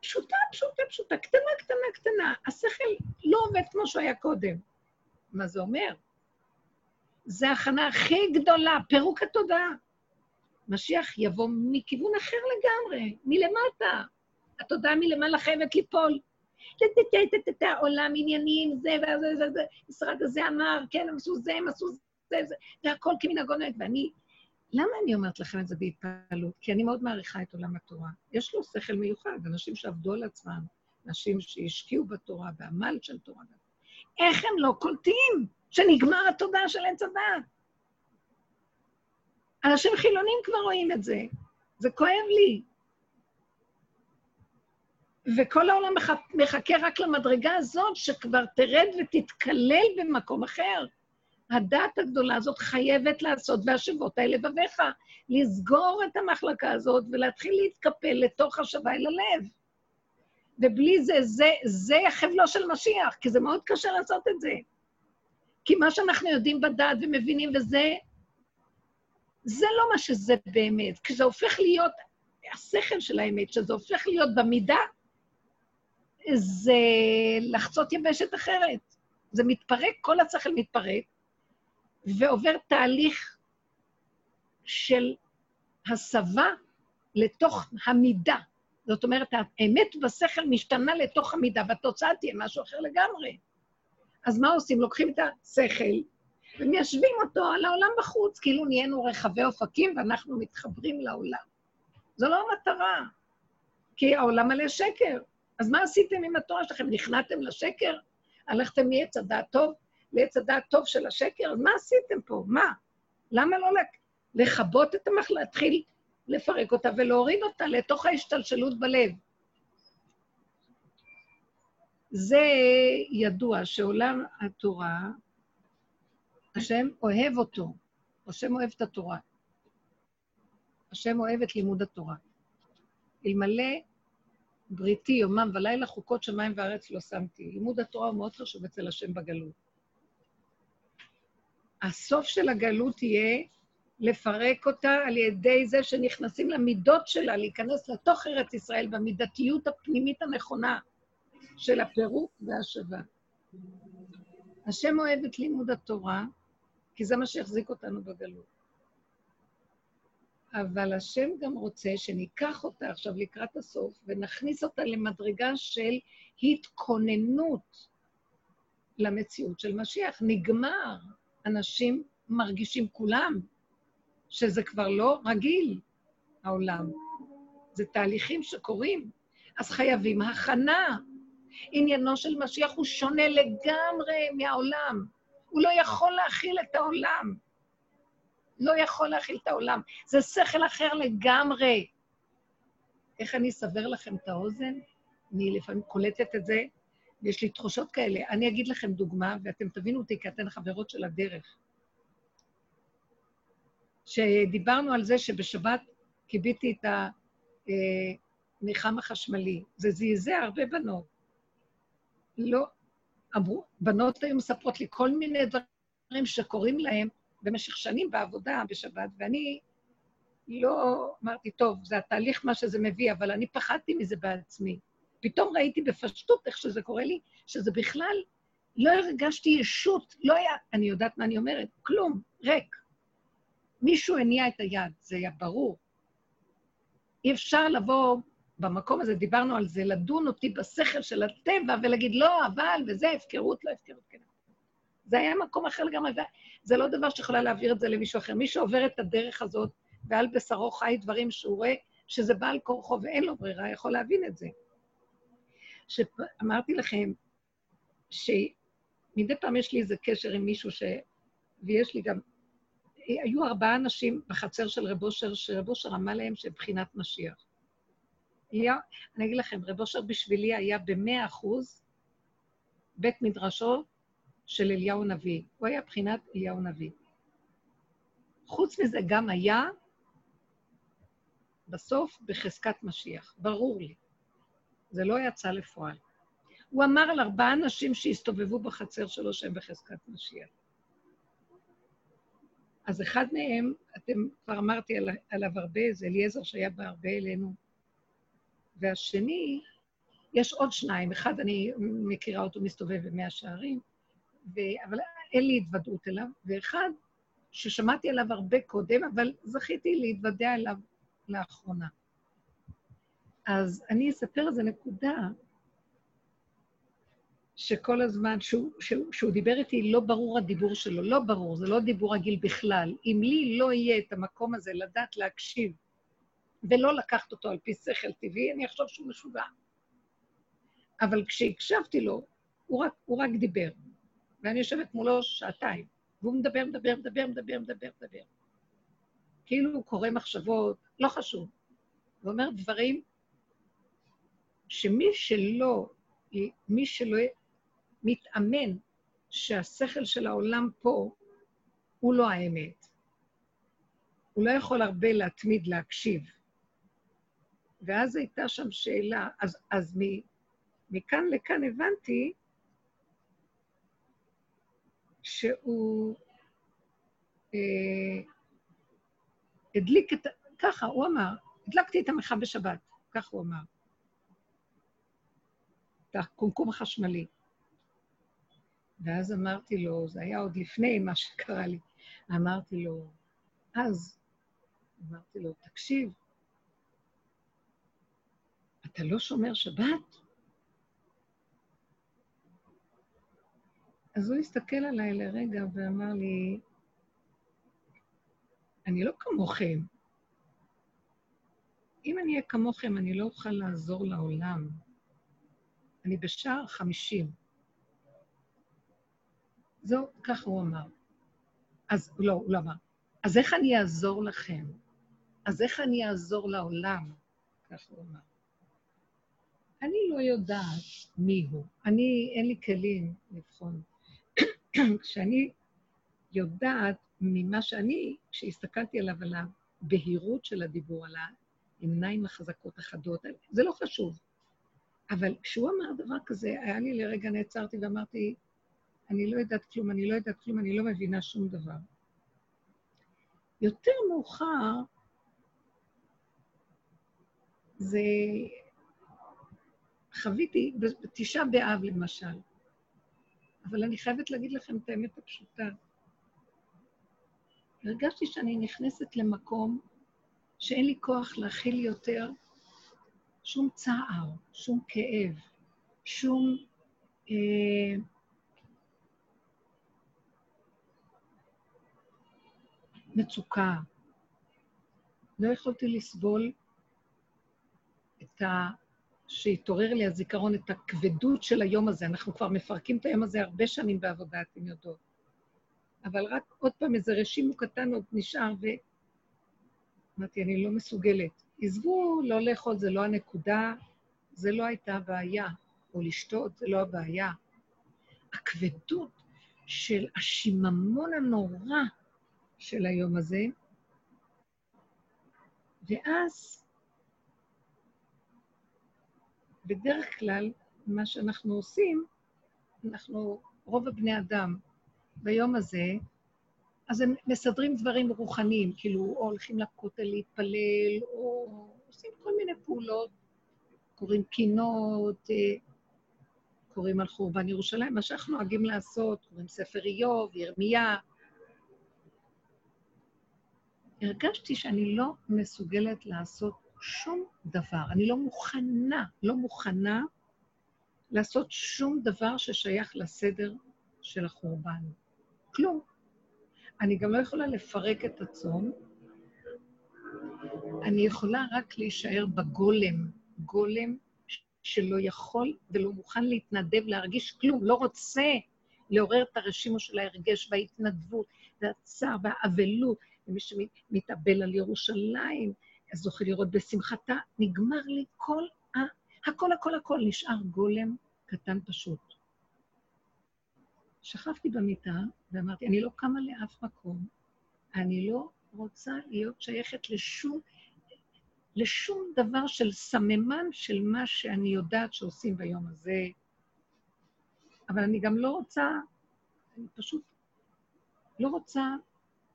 פשוטה, פשוטה, פשוטה, קטנה, קטנה, קטנה. השכל לא עובד כמו שהוא היה קודם. מה זה אומר? זה ההכנה הכי גדולה, פירוק התודעה. משיח יבוא מכיוון אחר לגמרי, מלמטה. התודעה מלמעלה חייבת ליפול. עולם עניינים, זה וזה וזה, משרד הזה אמר, כן, הם עשו זה, הם עשו זה, זה, והכל כמנהגו נוהג. ואני, למה אני אומרת לכם את זה בהתפעלות? כי אני מאוד מעריכה את עולם התורה. יש לו שכל מיוחד, אנשים שעבדו על עצמם, אנשים שהשקיעו בתורה, בעמל של תורה. איך הם לא קולטים שנגמר התודעה של עץ הדת? אנשים חילונים כבר רואים את זה. זה כואב לי. וכל העולם מחכה רק למדרגה הזאת, שכבר תרד ותתקלל במקום אחר. הדת הגדולה הזאת חייבת לעשות בהשבות האלה לבביך, לסגור את המחלקה הזאת ולהתחיל להתקפל לתוך השווה אל הלב. ובלי זה, זה, זה החבלו של משיח, כי זה מאוד קשה לעשות את זה. כי מה שאנחנו יודעים בדת ומבינים וזה, זה לא מה שזה באמת. כשזה הופך להיות השכל של האמת, שזה הופך להיות במידה, זה לחצות יבשת אחרת. זה מתפרק, כל השכל מתפרק, ועובר תהליך של הסבה לתוך המידה. זאת אומרת, האמת בשכל משתנה לתוך המידה, והתוצאה תהיה משהו אחר לגמרי. אז מה עושים? לוקחים את השכל ומיישבים אותו על העולם בחוץ, כאילו נהיינו רחבי אופקים ואנחנו מתחברים לעולם. זו לא המטרה. כי העולם מלא שקר. אז מה עשיתם עם התורה שלכם? נכנעתם לשקר? הלכתם מעץ הדעת טוב לעץ הדעת טוב של השקר? אז מה עשיתם פה? מה? למה לא לכבות את המחלה, להתחיל לפרק אותה ולהוריד אותה לתוך ההשתלשלות בלב? זה ידוע שעולם התורה, השם אוהב אותו, השם אוהב את התורה. השם אוהב את לימוד התורה. אלמלא בריתי יומם ולילה חוקות שמיים וארץ לא שמתי. לימוד התורה הוא מאוד חשוב אצל השם בגלות. הסוף של הגלות יהיה לפרק אותה על ידי זה שנכנסים למידות שלה, להיכנס לתוך ארץ ישראל במידתיות הפנימית הנכונה של הפירוק והשבה. השם אוהב את לימוד התורה, כי זה מה שהחזיק אותנו בגלות. אבל השם גם רוצה שניקח אותה עכשיו לקראת הסוף ונכניס אותה למדרגה של התכוננות למציאות של משיח. נגמר. אנשים מרגישים כולם שזה כבר לא רגיל, העולם. זה תהליכים שקורים. אז חייבים הכנה. עניינו של משיח הוא שונה לגמרי מהעולם. הוא לא יכול להכיל את העולם. לא יכול להכיל את העולם. זה שכל אחר לגמרי. איך אני אסבר לכם את האוזן? אני לפעמים קולטת את זה, ויש לי תחושות כאלה. אני אגיד לכם דוגמה, ואתם תבינו אותי, כי אתן חברות של הדרך. שדיברנו על זה שבשבת כיביתי את הניחם אה, החשמלי. זה זעזע הרבה בנות. לא, אמרו, בנות היו מספרות לי כל מיני דברים שקורים להם, במשך שנים בעבודה בשבת, ואני לא אמרתי, טוב, זה התהליך מה שזה מביא, אבל אני פחדתי מזה בעצמי. פתאום ראיתי בפשטות איך שזה קורה לי, שזה בכלל, לא הרגשתי ישות, לא היה, אני יודעת מה אני אומרת, כלום, ריק. מישהו הניע את היד, זה היה ברור. אי אפשר לבוא במקום הזה, דיברנו על זה, לדון אותי בשכל של הטבע ולהגיד, לא, אבל, וזה הפקרות, לא הפקרות, כן. זה היה מקום אחר לגמרי, זה לא דבר שיכולה להעביר את זה למישהו אחר. מי שעובר את הדרך הזאת, ועל בשרו חי דברים שהוא רואה שזה בעל כורחו ואין לו ברירה, יכול להבין את זה. שאמרתי לכם, שמדי פעם יש לי איזה קשר עם מישהו ש... ויש לי גם... היו ארבעה אנשים בחצר של רב אושר, שרב אושר אמר להם שהם בחינת משיח. היה, אני אגיד לכם, רב אושר בשבילי היה במאה אחוז בית מדרשו של אליהו נביא. הוא היה בחינת אליהו נביא. חוץ מזה גם היה בסוף בחזקת משיח, ברור לי. זה לא יצא לפועל. הוא אמר על ארבעה אנשים שהסתובבו בחצר שלו שהם בחזקת משיח. אז אחד מהם, אתם כבר אמרתי עליו הרבה, זה אליעזר שהיה בא הרבה אלינו, והשני, יש עוד שניים, אחד אני מכירה אותו מסתובב במאה שערים, ו... אבל אין לי התוודעות אליו, ואחד ששמעתי עליו הרבה קודם, אבל זכיתי להתוודע אליו לאחרונה. אז אני אספר איזה נקודה שכל הזמן, שהוא, שהוא, שהוא דיבר איתי, לא ברור הדיבור שלו, לא ברור, זה לא דיבור רגיל בכלל. אם לי לא יהיה את המקום הזה לדעת להקשיב ולא לקחת אותו על פי שכל טבעי, אני אחשוב שהוא משוגע. אבל כשהקשבתי לו, הוא רק, הוא רק דיבר. ואני יושבת מולו שעתיים, והוא מדבר, מדבר, מדבר, מדבר, מדבר, מדבר. כאילו הוא קורא מחשבות, לא חשוב. הוא אומר דברים שמי שלא, מי שלא מתאמן שהשכל של העולם פה הוא לא האמת. הוא לא יכול הרבה להתמיד להקשיב. ואז הייתה שם שאלה, אז, אז מכאן לכאן הבנתי שהוא אה, הדליק את... ככה, הוא אמר, הדלקתי את המחה בשבת, כך הוא אמר. הקומקום החשמלי. ואז אמרתי לו, זה היה עוד לפני מה שקרה לי, אמרתי לו, אז, אמרתי לו, תקשיב, אתה לא שומר שבת? אז הוא הסתכל עליי לרגע ואמר לי, אני לא כמוכם. אם אני אהיה כמוכם, אני לא אוכל לעזור לעולם. אני בשער חמישים. זהו, ככה הוא אמר. אז לא, הוא לא אמר. אז איך אני אעזור לכם? אז איך אני אעזור לעולם? ככה הוא אמר. אני לא יודעת מי הוא. אני, אין לי כלים לבחון. [COUGHS] כשאני יודעת ממה שאני, כשהסתכלתי עליו, על הבהירות של הדיבור, על העיניים החזקות החדות, זה לא חשוב. אבל כשהוא אמר דבר כזה, היה לי לרגע נעצרתי ואמרתי, אני לא יודעת כלום, אני לא יודעת כלום, אני לא מבינה שום דבר. יותר מאוחר, זה... חוויתי בתשעה באב, למשל, אבל אני חייבת להגיד לכם את האמת הפשוטה. הרגשתי שאני נכנסת למקום שאין לי כוח להכיל יותר שום צער, שום כאב, שום... אה, מצוקה. לא יכולתי לסבול את ה... שהתעורר לי הזיכרון, את הכבדות של היום הזה. אנחנו כבר מפרקים את היום הזה הרבה שנים בעבודה, אתם יודעות. אבל רק עוד פעם איזה רשימו קטן עוד נשאר, ואמרתי, אני לא מסוגלת. עזבו לא לאכול, זה לא הנקודה, זה לא הייתה הבעיה, או לשתות, זה לא הבעיה. הכבדות של השיממון הנורא של היום הזה, ואז בדרך כלל, מה שאנחנו עושים, אנחנו, רוב הבני אדם ביום הזה, אז הם מסדרים דברים רוחניים, כאילו, או הולכים לכותל להתפלל, או עושים כל מיני פעולות, קוראים קינות, אה, קוראים על חורבן ירושלים, מה שאנחנו נוהגים לעשות, קוראים ספר איוב, ירמיה. הרגשתי שאני לא מסוגלת לעשות שום דבר. אני לא מוכנה, לא מוכנה לעשות שום דבר ששייך לסדר של החורבן. כלום. אני גם לא יכולה לפרק את הצום, אני יכולה רק להישאר בגולם, גולם שלא יכול ולא מוכן להתנדב, להרגיש כלום, לא רוצה לעורר את הרשימו של ההרגש וההתנדבות והצער והאבלות, ומי שמתאבל על ירושלים, אז זוכה לראות בשמחתה, נגמר לי כל ה... הכל, הכל, הכל, נשאר גולם קטן פשוט. שכבתי במיטה ואמרתי, אני לא קמה לאף מקום, אני לא רוצה להיות שייכת לשום, לשום דבר של סממן של מה שאני יודעת שעושים ביום הזה. אבל אני גם לא רוצה, אני פשוט לא רוצה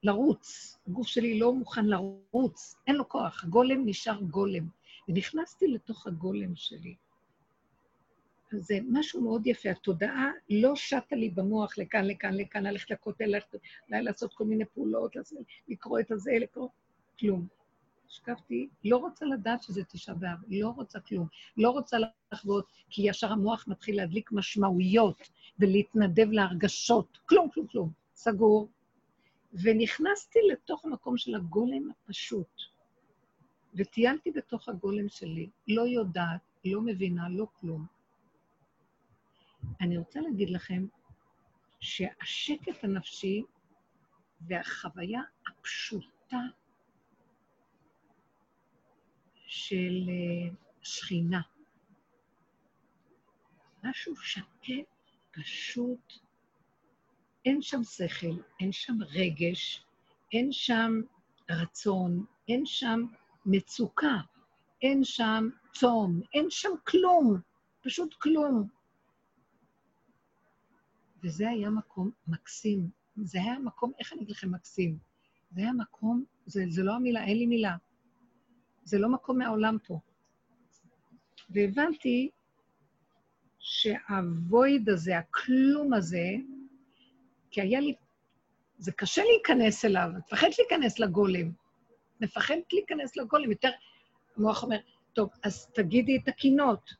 לרוץ. הגוף שלי לא מוכן לרוץ, אין לו כוח. הגולם נשאר גולם. ונכנסתי לתוך הגולם שלי. זה משהו מאוד יפה. התודעה לא שטה לי במוח לכאן, לכאן, לכאן, ללכת לכותל, ללכת, אולי לעשות כל מיני פעולות, לקרוא את הזה, לקרוא, כלום. השקפתי, לא רוצה לדעת שזה תשעה באב, לא רוצה כלום. לא רוצה לחוות, כי ישר המוח מתחיל להדליק משמעויות ולהתנדב להרגשות. כלום, כלום, כלום. סגור. ונכנסתי לתוך המקום של הגולם הפשוט, וטיילתי בתוך הגולם שלי, לא יודעת, לא מבינה, לא כלום. אני רוצה להגיד לכם שהשקט הנפשי והחוויה הפשוטה של אה, שכינה, משהו שקט, פשוט, אין שם שכל, אין שם רגש, אין שם רצון, אין שם מצוקה, אין שם צום, אין שם כלום, פשוט כלום. וזה היה מקום מקסים. זה היה מקום, איך אני אגיד לכם מקסים? זה היה מקום, זה, זה לא המילה, אין לי מילה. זה לא מקום מהעולם פה. והבנתי שהוויד הזה, הכלום הזה, כי היה לי... זה קשה להיכנס אליו, את מפחדת להיכנס לגולם. מפחדת להיכנס לגולם, יותר... המוח אומר, טוב, אז תגידי את הקינות,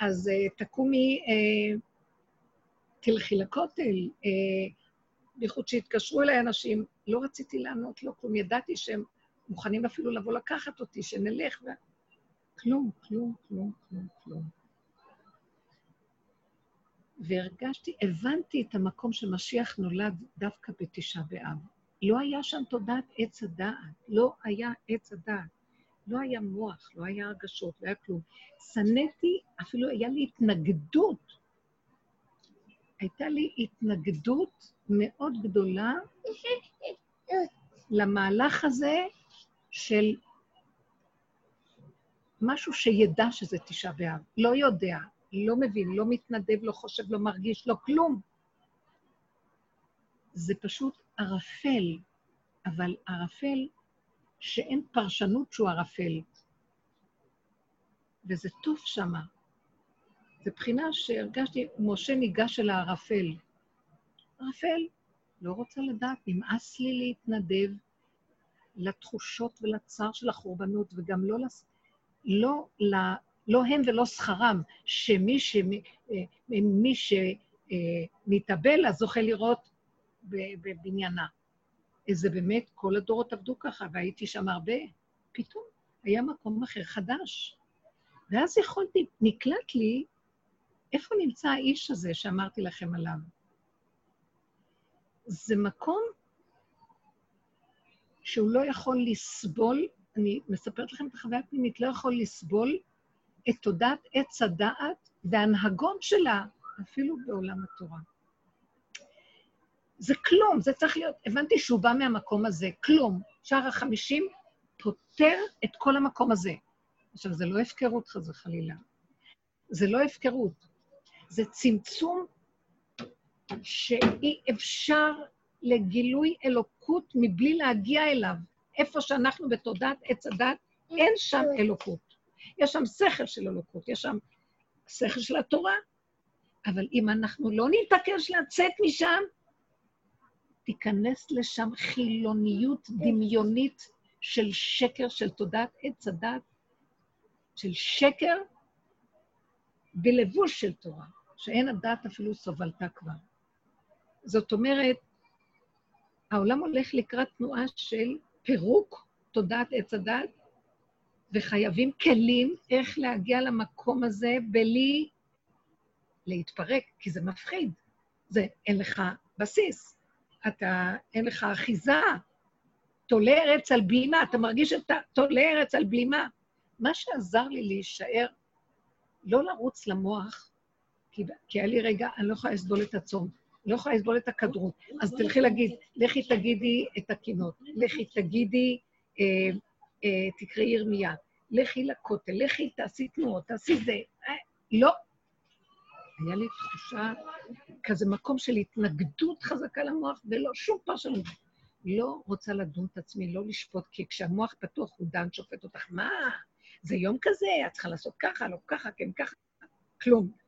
אז uh, תקומי, uh, תלכי לכותל, uh, בייחוד שהתקשרו אליי אנשים, לא רציתי לענות לו כלום, ידעתי שהם מוכנים אפילו לבוא לקחת אותי, שנלך, ו... כלום, כלום, כלום, כלום, כלום. והרגשתי, הבנתי את המקום שמשיח נולד דווקא בתשעה באב. לא היה שם תודעת עץ הדעת, לא היה עץ הדעת. לא היה מוח, לא היה הרגשות, לא היה כלום. שנאתי, אפילו היה לי התנגדות. הייתה לי התנגדות מאוד גדולה למהלך הזה של משהו שידע שזה תשעה באב. לא יודע, לא מבין, לא מתנדב, לא חושב, לא מרגיש, לא כלום. זה פשוט ערפל, אבל ערפל שאין פרשנות שהוא ערפל. וזה טוב שמה. זו בחינה שהרגשתי, משה ניגש אל הערפל. ערפל, לא רוצה לדעת, נמאס לי להתנדב לתחושות ולצער של החורבנות, וגם לא, לס... לא, לא, לא הם ולא שכרם, שמי ש... מי שמתאבל אז זוכה לראות בבניינה. זה באמת, כל הדורות עבדו ככה, והייתי שם הרבה. פתאום היה מקום אחר חדש. ואז יכולתי, נקלט לי, איפה נמצא האיש הזה שאמרתי לכם עליו? זה מקום שהוא לא יכול לסבול, אני מספרת לכם את החוויה הפנימית, לא יכול לסבול את תודעת עץ הדעת וההנהגות שלה, אפילו בעולם התורה. זה כלום, זה צריך להיות, הבנתי שהוא בא מהמקום הזה, כלום. שער החמישים פותר את כל המקום הזה. עכשיו, זה לא הפקרות, חס וחלילה. זה לא הפקרות. זה צמצום שאי אפשר לגילוי אלוקות מבלי להגיע אליו. איפה שאנחנו בתודעת עץ הדת, אין שם אלוקות. יש שם שכל של אלוקות, יש שם שכל של התורה, אבל אם אנחנו לא נתעקש לצאת משם, תיכנס לשם חילוניות דמיונית של שקר, של תודעת עץ הדת, של שקר בלבוש של תורה, שאין הדעת אפילו סובלתה כבר. זאת אומרת, העולם הולך לקראת תנועה של פירוק תודעת עץ הדת, וחייבים כלים איך להגיע למקום הזה בלי להתפרק, כי זה מפחיד. זה, אין לך בסיס. אתה, אין לך אחיזה, תולה ארץ על בלימה, אתה מרגיש שאתה תולה ארץ על בלימה. מה שעזר לי להישאר, לא לרוץ למוח, כי, כי היה לי רגע, אני לא יכולה לסבול את הצום, לא יכולה לסבול את הכדרות. אז תלכי להגיד, לכי תגידי את הקינות, לכי תגידי, אה, אה, תקראי ירמיה, לכי לכותל, לכי תעשי תנועות, תעשי זה. אה, לא, היה לי תחושה, כזה מקום של התנגדות חזקה למוח, ולא שום פרשנות. לא רוצה לדון את עצמי, לא לשפוט, כי כשהמוח פתוח הוא דן, שופט אותך, מה? זה יום כזה, את צריכה לעשות ככה, לא ככה, כן ככה, כלום.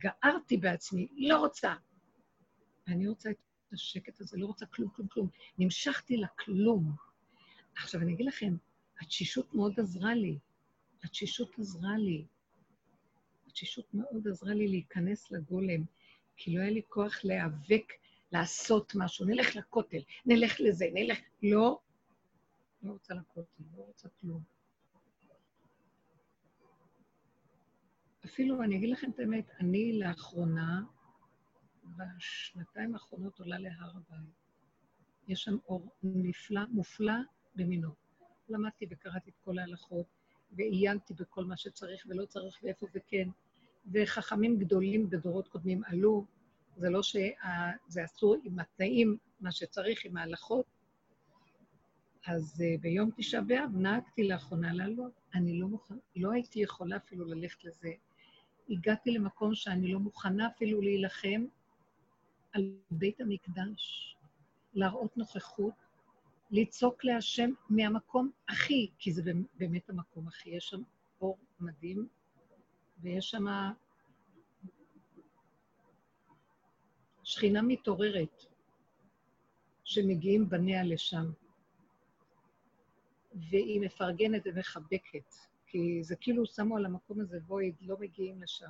גערתי בעצמי, לא רוצה. אני רוצה את השקט הזה, לא רוצה כלום, כלום, כלום. נמשכתי לכלום. עכשיו, אני אגיד לכם, התשישות מאוד עזרה לי. התשישות עזרה לי. התשישות מאוד עזרה לי להיכנס לגולם, כי לא היה לי כוח להיאבק, לעשות משהו. נלך לכותל, נלך לזה, נלך... לא, לא רוצה לכותל, לא רוצה כלום. אפילו, אני אגיד לכם את האמת, אני לאחרונה, בשנתיים האחרונות עולה להר הבית. יש שם אור נפלא, מופלא במינו. למדתי וקראתי את כל ההלכות, ועיינתי בכל מה שצריך ולא צריך ואיפה וכן. וחכמים גדולים בדורות קודמים עלו, זה לא שזה אסור עם התנאים, מה שצריך, עם ההלכות. אז uh, ביום תשעה באב נהגתי לאחרונה לעלות. אני לא מוכנה, לא הייתי יכולה אפילו ללכת לזה. הגעתי למקום שאני לא מוכנה אפילו להילחם על בית המקדש, להראות נוכחות, לצעוק להשם מהמקום הכי, כי זה באמת המקום הכי, יש שם אור מדהים, ויש שם שכינה מתעוררת, שמגיעים בניה לשם, והיא מפרגנת ומחבקת, כי זה כאילו שמו על המקום הזה וויד, לא מגיעים לשם.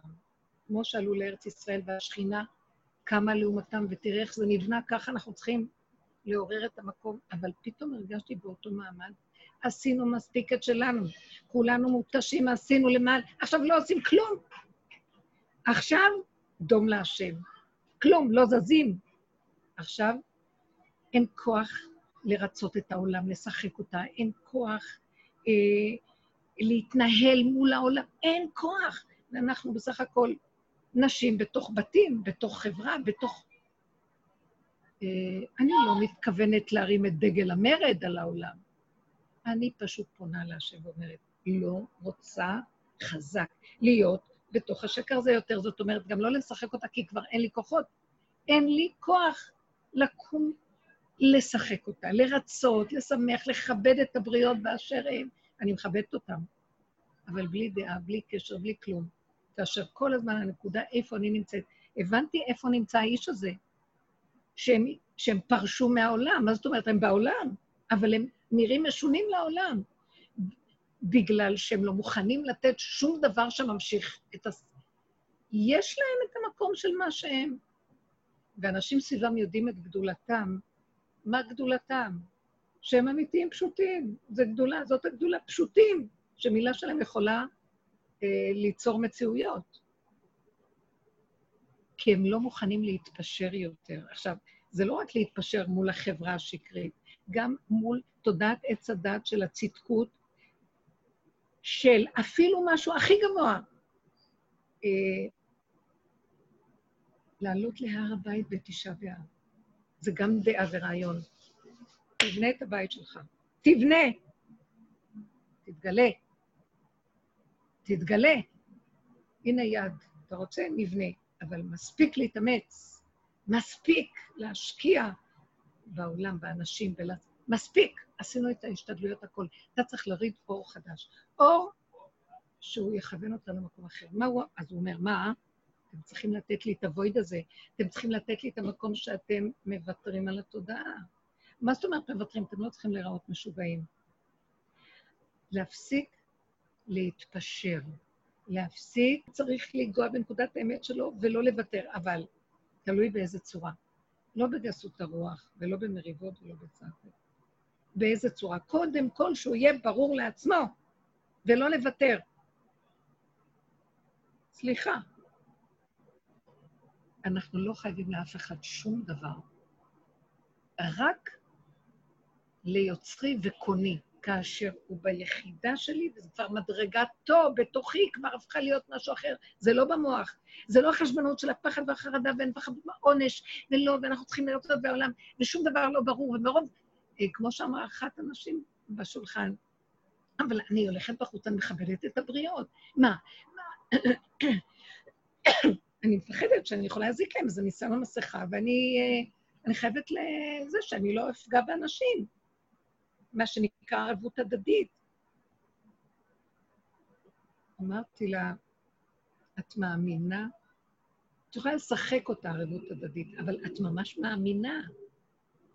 כמו שעלו לארץ ישראל והשכינה קמה לעומתם, ותראה איך זה נבנה, ככה אנחנו צריכים לעורר את המקום. אבל פתאום הרגשתי באותו מעמד עשינו מספיק את שלנו. כולנו מותשים, עשינו למען, עכשיו לא עושים כלום. עכשיו, דום להשם. כלום, לא זזים. עכשיו, אין כוח לרצות את העולם, לשחק אותה, אין כוח אה, להתנהל מול העולם, אין כוח. ואנחנו בסך הכל נשים בתוך בתים, בתוך חברה, בתוך... אה, אני לא מתכוונת להרים את דגל המרד על העולם. אני פשוט פונה להשם ואומרת, לא רוצה חזק להיות בתוך השקר זה יותר. זאת אומרת, גם לא לשחק אותה, כי כבר אין לי כוחות. אין לי כוח לקום לשחק אותה, לרצות, לשמח, לכבד את הבריות באשר הם. אני מכבדת אותם, אבל בלי דעה, בלי קשר, בלי כלום. כאשר כל הזמן הנקודה איפה אני נמצאת. הבנתי איפה נמצא האיש הזה, שהם, שהם פרשו מהעולם. מה זאת אומרת? הם בעולם, אבל הם נראים משונים לעולם, בגלל שהם לא מוכנים לתת שום דבר שממשיך את ה... יש להם את המקום של מה שהם. ואנשים סביבם יודעים את גדולתם. מה גדולתם? שהם אמיתיים פשוטים. זה גדולה, זאת הגדולה, פשוטים, שמילה שלהם יכולה אה, ליצור מציאויות. כי הם לא מוכנים להתפשר יותר. עכשיו, זה לא רק להתפשר מול החברה השקרית, גם מול תודעת עץ הדת של הצדקות, של אפילו משהו הכי גבוה, אה, לעלות להר הבית בתשעה באב. זה גם דעה ורעיון. תבנה את הבית שלך. תבנה. תתגלה. תתגלה. הנה יד. אתה רוצה? נבנה. אבל מספיק להתאמץ. מספיק להשקיע בעולם, באנשים, ולה... מספיק. עשינו את ההשתדלויות הכול. אתה צריך להריד אור חדש. אור שהוא יכוון אותנו למקום אחר. מה הוא... אז הוא אומר, מה? אתם צריכים לתת לי את הוויד הזה, אתם צריכים לתת לי את המקום שאתם מוותרים על התודעה. מה זאת אומרת מוותרים? אתם לא צריכים להיראות משוגעים. להפסיק להתפשר. להפסיק, צריך לנגוע בנקודת האמת שלו ולא לוותר, אבל תלוי באיזה צורה. לא בגסות הרוח, ולא במריבות ולא בצעקות. באיזה צורה. קודם כל שהוא יהיה ברור לעצמו, ולא לוותר. סליחה, אנחנו לא חייבים לאף אחד שום דבר, רק ליוצרי וקוני, כאשר הוא ביחידה שלי, וזו כבר מדרגתו בתוכי, כבר הפכה להיות משהו אחר. זה לא במוח, זה לא החשבנות של הפחד והחרדה ואין פחד ועונש, ולא, ואנחנו צריכים להיות בעולם, ושום דבר לא ברור, ומרוב, אה, כמו שאמרה אחת הנשים בשולחן, אבל אני הולכת בחוץ, אני מכבדת את הבריות. מה? מה? [COUGHS] אני מפחדת שאני יכולה להזיק להם, אז אני שמה מסכה, ואני אה, חייבת לזה שאני לא אפגע באנשים, מה שנקרא ערבות הדדית. אמרתי לה, את מאמינה? את יכולה לשחק אותה ערבות הדדית, אבל את ממש מאמינה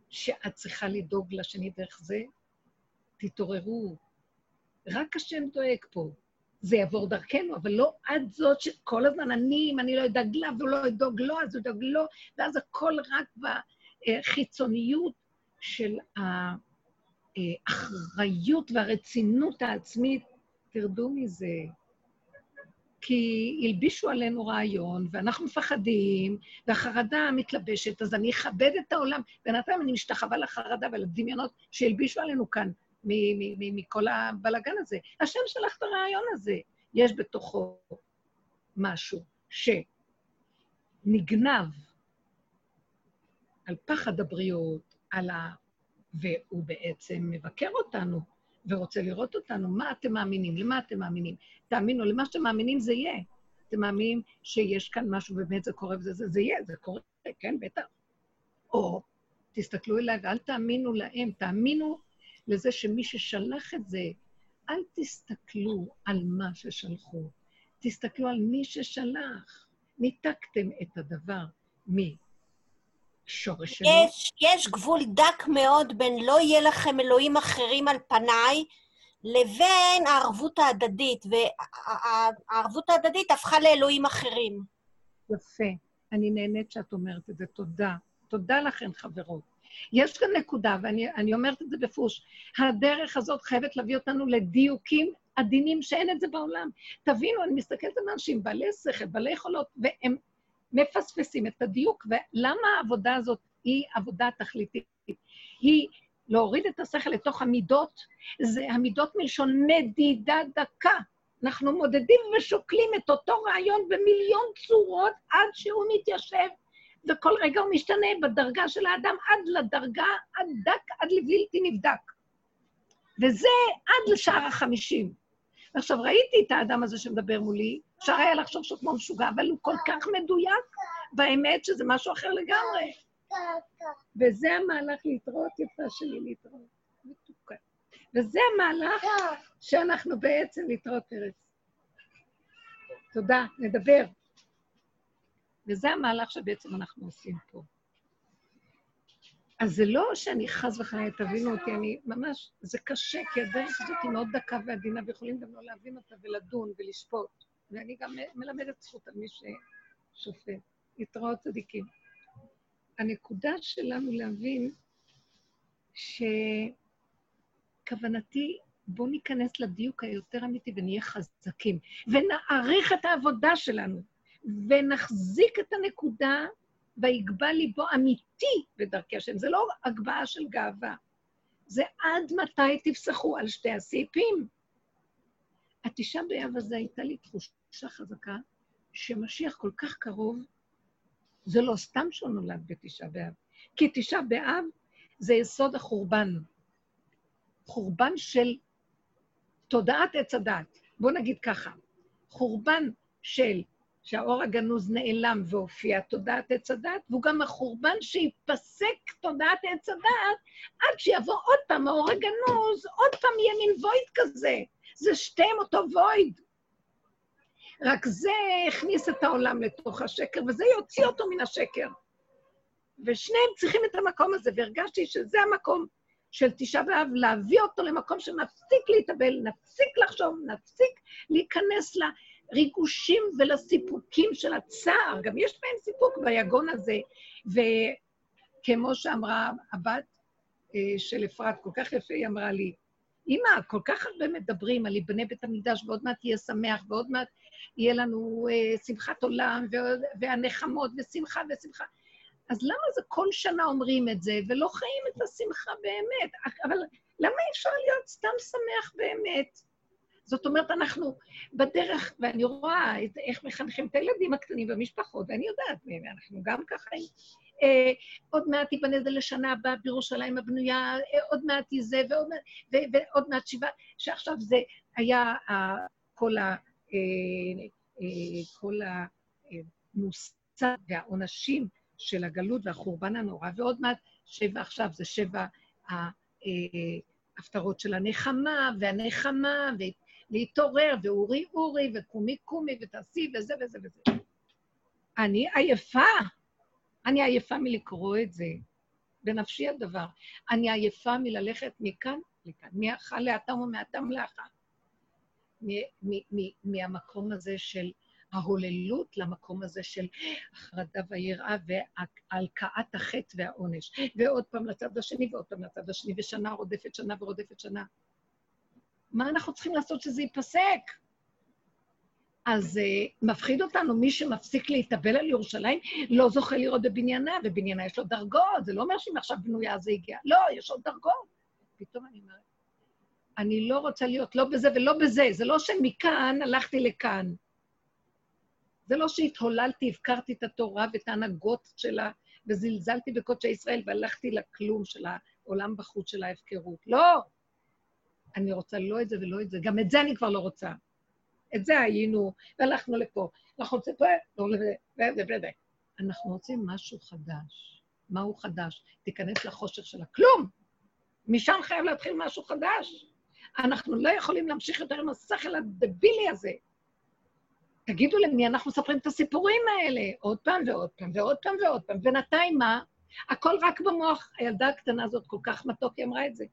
שאת צריכה לדאוג לשני דרך זה? תתעוררו. רק השם דואג פה. זה יעבור דרכנו, אבל לא עד זאת שכל הזמן אני, אם אני לא אדאג לה והוא לא ידאג לו, אז הוא ידאג לו, ואז הכל רק בחיצוניות של האחריות והרצינות העצמית. תרדו מזה. כי הלבישו עלינו רעיון, ואנחנו מפחדים, והחרדה מתלבשת, אז אני אכבד את העולם. בינתיים אני משתחווה לחרדה ולדמיונות שהלבישו עלינו כאן. מכל הבלגן הזה. השם שלח את הרעיון הזה. יש בתוכו משהו שנגנב על פחד הבריות, על ה... והוא בעצם מבקר אותנו ורוצה לראות אותנו. מה אתם מאמינים? למה אתם מאמינים? תאמינו, למה שאתם מאמינים זה יהיה. אתם מאמינים שיש כאן משהו, באמת זה קורה וזה זה, זה יהיה, זה קורה, כן, בטח. או תסתכלו אליי ואל תאמינו להם, תאמינו לזה שמי ששלח את זה, אל תסתכלו על מה ששלחו, תסתכלו על מי ששלח. ניתקתם את הדבר משורש שלו. יש, יש גבול דק מאוד בין לא יהיה לכם אלוהים אחרים על פניי, לבין הערבות ההדדית, והערבות ההדדית הפכה לאלוהים אחרים. יפה. אני נהנית שאת אומרת את זה. תודה. תודה לכן, חברות. יש כאן נקודה, ואני אומרת את זה בפוש, הדרך הזאת חייבת להביא אותנו לדיוקים עדינים שאין את זה בעולם. תבינו, אני מסתכלת על אנשים בעלי שכל, בעלי יכולות, והם מפספסים את הדיוק. ולמה העבודה הזאת היא עבודה תכליתית? היא להוריד את השכל לתוך המידות, זה המידות מלשון מדידה דקה. אנחנו מודדים ושוקלים את אותו רעיון במיליון צורות עד שהוא מתיישב, וכל רגע הוא משתנה בדרגה של האדם עד לדרגה, עד דק, עד לבלתי נבדק. וזה עד לשער החמישים. עכשיו, ראיתי את האדם הזה שמדבר מולי, אפשר היה לחשוב שהוא כמו משוגע, אבל הוא כל כך מדויק באמת שזה משהו אחר לגמרי. וזה המהלך להתראות יפה שלי, להתראות. מתוקה. וזה המהלך שאנחנו בעצם להתראות פרץ. תודה, נדבר. וזה המהלך שבעצם אנחנו עושים פה. אז זה לא שאני חס וחלילה, תבינו אותי, אני ממש, זה קשה, כי הדרך הזאת היא מאוד דקה ועדינה, ויכולים גם לא להבין אותה ולדון ולשפוט. ואני גם מלמדת זכות על מי ששופט. להתראות צדיקים. הנקודה שלנו להבין שכוונתי, בואו ניכנס לדיוק היותר אמיתי ונהיה חזקים, ונעריך את העבודה שלנו, ונחזיק את הנקודה ויגבה ליבו אמיתי בדרכי השם. זה לא הגבהה של גאווה, זה עד מתי תפסחו על שתי הסעיפים. התשעה באב הזה הייתה לי תחושה חזקה שמשיח כל כך קרוב, זה לא סתם שהוא נולד בתשעה באב, כי תשעה באב זה יסוד החורבן. חורבן של תודעת עץ הדת. בואו נגיד ככה, חורבן של שהאור הגנוז נעלם והופיע תודעת עץ הדת, והוא גם החורבן שיפסק תודעת עץ הדת עד שיבוא עוד פעם האור הגנוז, עוד פעם יהיה מין וויד כזה. זה שתיהם אותו וויד. רק זה הכניס את העולם לתוך השקר, וזה יוציא אותו מן השקר. ושניהם צריכים את המקום הזה, והרגשתי שזה המקום של תשעה באב, להביא אותו למקום שנפסיק להתאבל, נפסיק לחשוב, נפסיק להיכנס לריגושים ולסיפוקים של הצער. גם יש בהם סיפוק ביגון הזה. וכמו שאמרה הבת אה, של אפרת, כל כך יפה היא אמרה לי, אמא, כל כך הרבה מדברים על יבנה בית המקדש, ועוד מעט יהיה שמח, ועוד מעט יהיה לנו אה, שמחת עולם, והנחמות, ושמחה ושמחה. אז למה זה כל שנה אומרים את זה, ולא חיים את השמחה באמת? אבל למה אי אפשר להיות סתם שמח באמת? זאת אומרת, אנחנו בדרך, ואני רואה את, איך מחנכים את הילדים הקטנים במשפחות, ואני יודעת, אנחנו גם ככה... אה, עוד מעט ייבנה זה לשנה הבאה בירושלים הבנויה, אה, עוד מעט היא זה, ועוד, ועוד מעט שבעה, שעכשיו זה היה אה, כל ה... אה, אה, כל המושג והעונשים של הגלות והחורבן הנורא, ועוד מעט שבע עכשיו זה שבע ההפטרות של הנחמה, והנחמה, ולהתעורר, ואורי אורי, וקומי קומי, ותעשי, וזה וזה וזה. אני עייפה. אני עייפה מלקרוא את זה. בנפשי הדבר. אני עייפה מללכת מכאן לכאן, מאכל לאטם ומאטם לאכל. מהמקום הזה של ההוללות למקום הזה של החרדה והיראה והלקאת החטא והעונש. ועוד פעם לצד השני ועוד פעם לצד השני, ושנה רודפת שנה ורודפת שנה. מה אנחנו צריכים לעשות שזה ייפסק? אז uh, מפחיד אותנו מי שמפסיק להתאבל על ירושלים, לא זוכה לראות בבניינה, ובניינה יש לו דרגות, זה לא אומר שאם עכשיו בנויה זה הגיע. לא, יש עוד דרגות. פתאום אני אומרת, אני לא רוצה להיות לא בזה ולא בזה. זה לא שמכאן הלכתי לכאן. זה לא שהתהוללתי, הפקרתי את התורה ואת ההנהגות שלה, וזלזלתי בקודשי ישראל והלכתי לכלום של העולם בחוץ של ההפקרות. לא! אני רוצה לא את זה ולא את זה. גם את זה אני כבר לא רוצה. את זה היינו, והלכנו לפה. אנחנו רוצים פה, לא לזה, וזה, אנחנו רוצים משהו חדש. מהו חדש? תיכנס לחושך של הכלום. משם חייב להתחיל משהו חדש. אנחנו לא יכולים להמשיך יותר עם השכל הדבילי הזה. תגידו למי אנחנו מספרים את הסיפורים האלה? עוד פעם ועוד פעם ועוד פעם ועוד פעם. בינתיים מה? הכל רק במוח. הילדה הקטנה הזאת כל כך מתוק, היא אמרה את זה.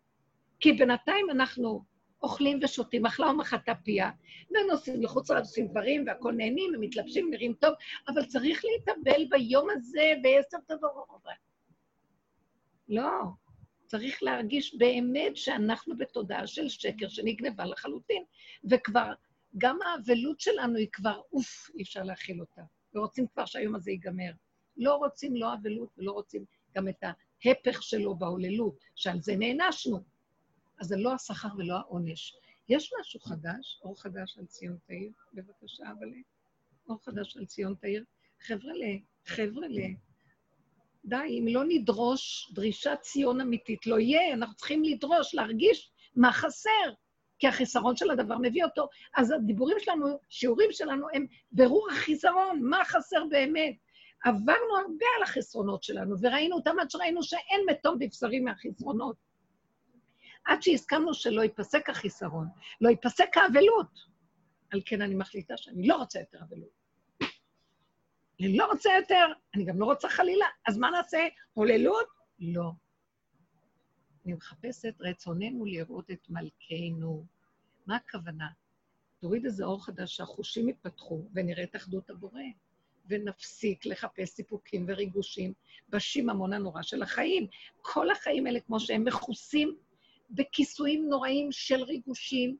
כי בינתיים אנחנו אוכלים ושותים, אכלה ומחתה פיה, ונוסעים לחוץ לארץ, עושים דברים, והכול נהנים, ומתלבשים, נראים טוב, אבל צריך להתאבל ביום הזה בעשר תבורות. לא. צריך להרגיש באמת שאנחנו בתודעה של שקר שנגנבה לחלוטין, וכבר, גם האבלות שלנו היא כבר, אוף, אי אפשר להכיל אותה. ורוצים כבר שהיום הזה ייגמר. לא רוצים לא אבלות ולא רוצים גם את ההפך שלו בהוללות, שעל זה נענשנו. אז זה לא השכר ולא העונש. יש משהו חדש, אור חדש על ציון תאיר, בבקשה, אבל אור חדש על ציון תאיר. חבר'ה, חבר'ה, די, אם לא נדרוש דרישת ציון אמיתית, לא יהיה, אנחנו צריכים לדרוש, להרגיש מה חסר, כי החיסרון של הדבר מביא אותו. אז הדיבורים שלנו, שיעורים שלנו, הם ברור החיסרון, מה חסר באמת. עברנו הרבה על החסרונות שלנו, וראינו אותם עד שראינו שאין מתום בבשרי מהחסרונות. עד שהסכמנו שלא ייפסק החיסרון, לא ייפסק האבלות. על כן אני מחליטה שאני לא רוצה יותר אבלות. אני לא רוצה יותר, אני גם לא רוצה חלילה, אז מה נעשה? הוללות? לא. אני מחפשת רצוננו לראות את מלכנו. מה הכוונה? תוריד איזה אור חדש שהחושים יפתחו ונראה את אחדות הבורא, ונפסיק לחפש סיפוקים וריגושים בשיממון הנורא של החיים. כל החיים האלה, כמו שהם מכוסים בכיסויים נוראים של ריגושים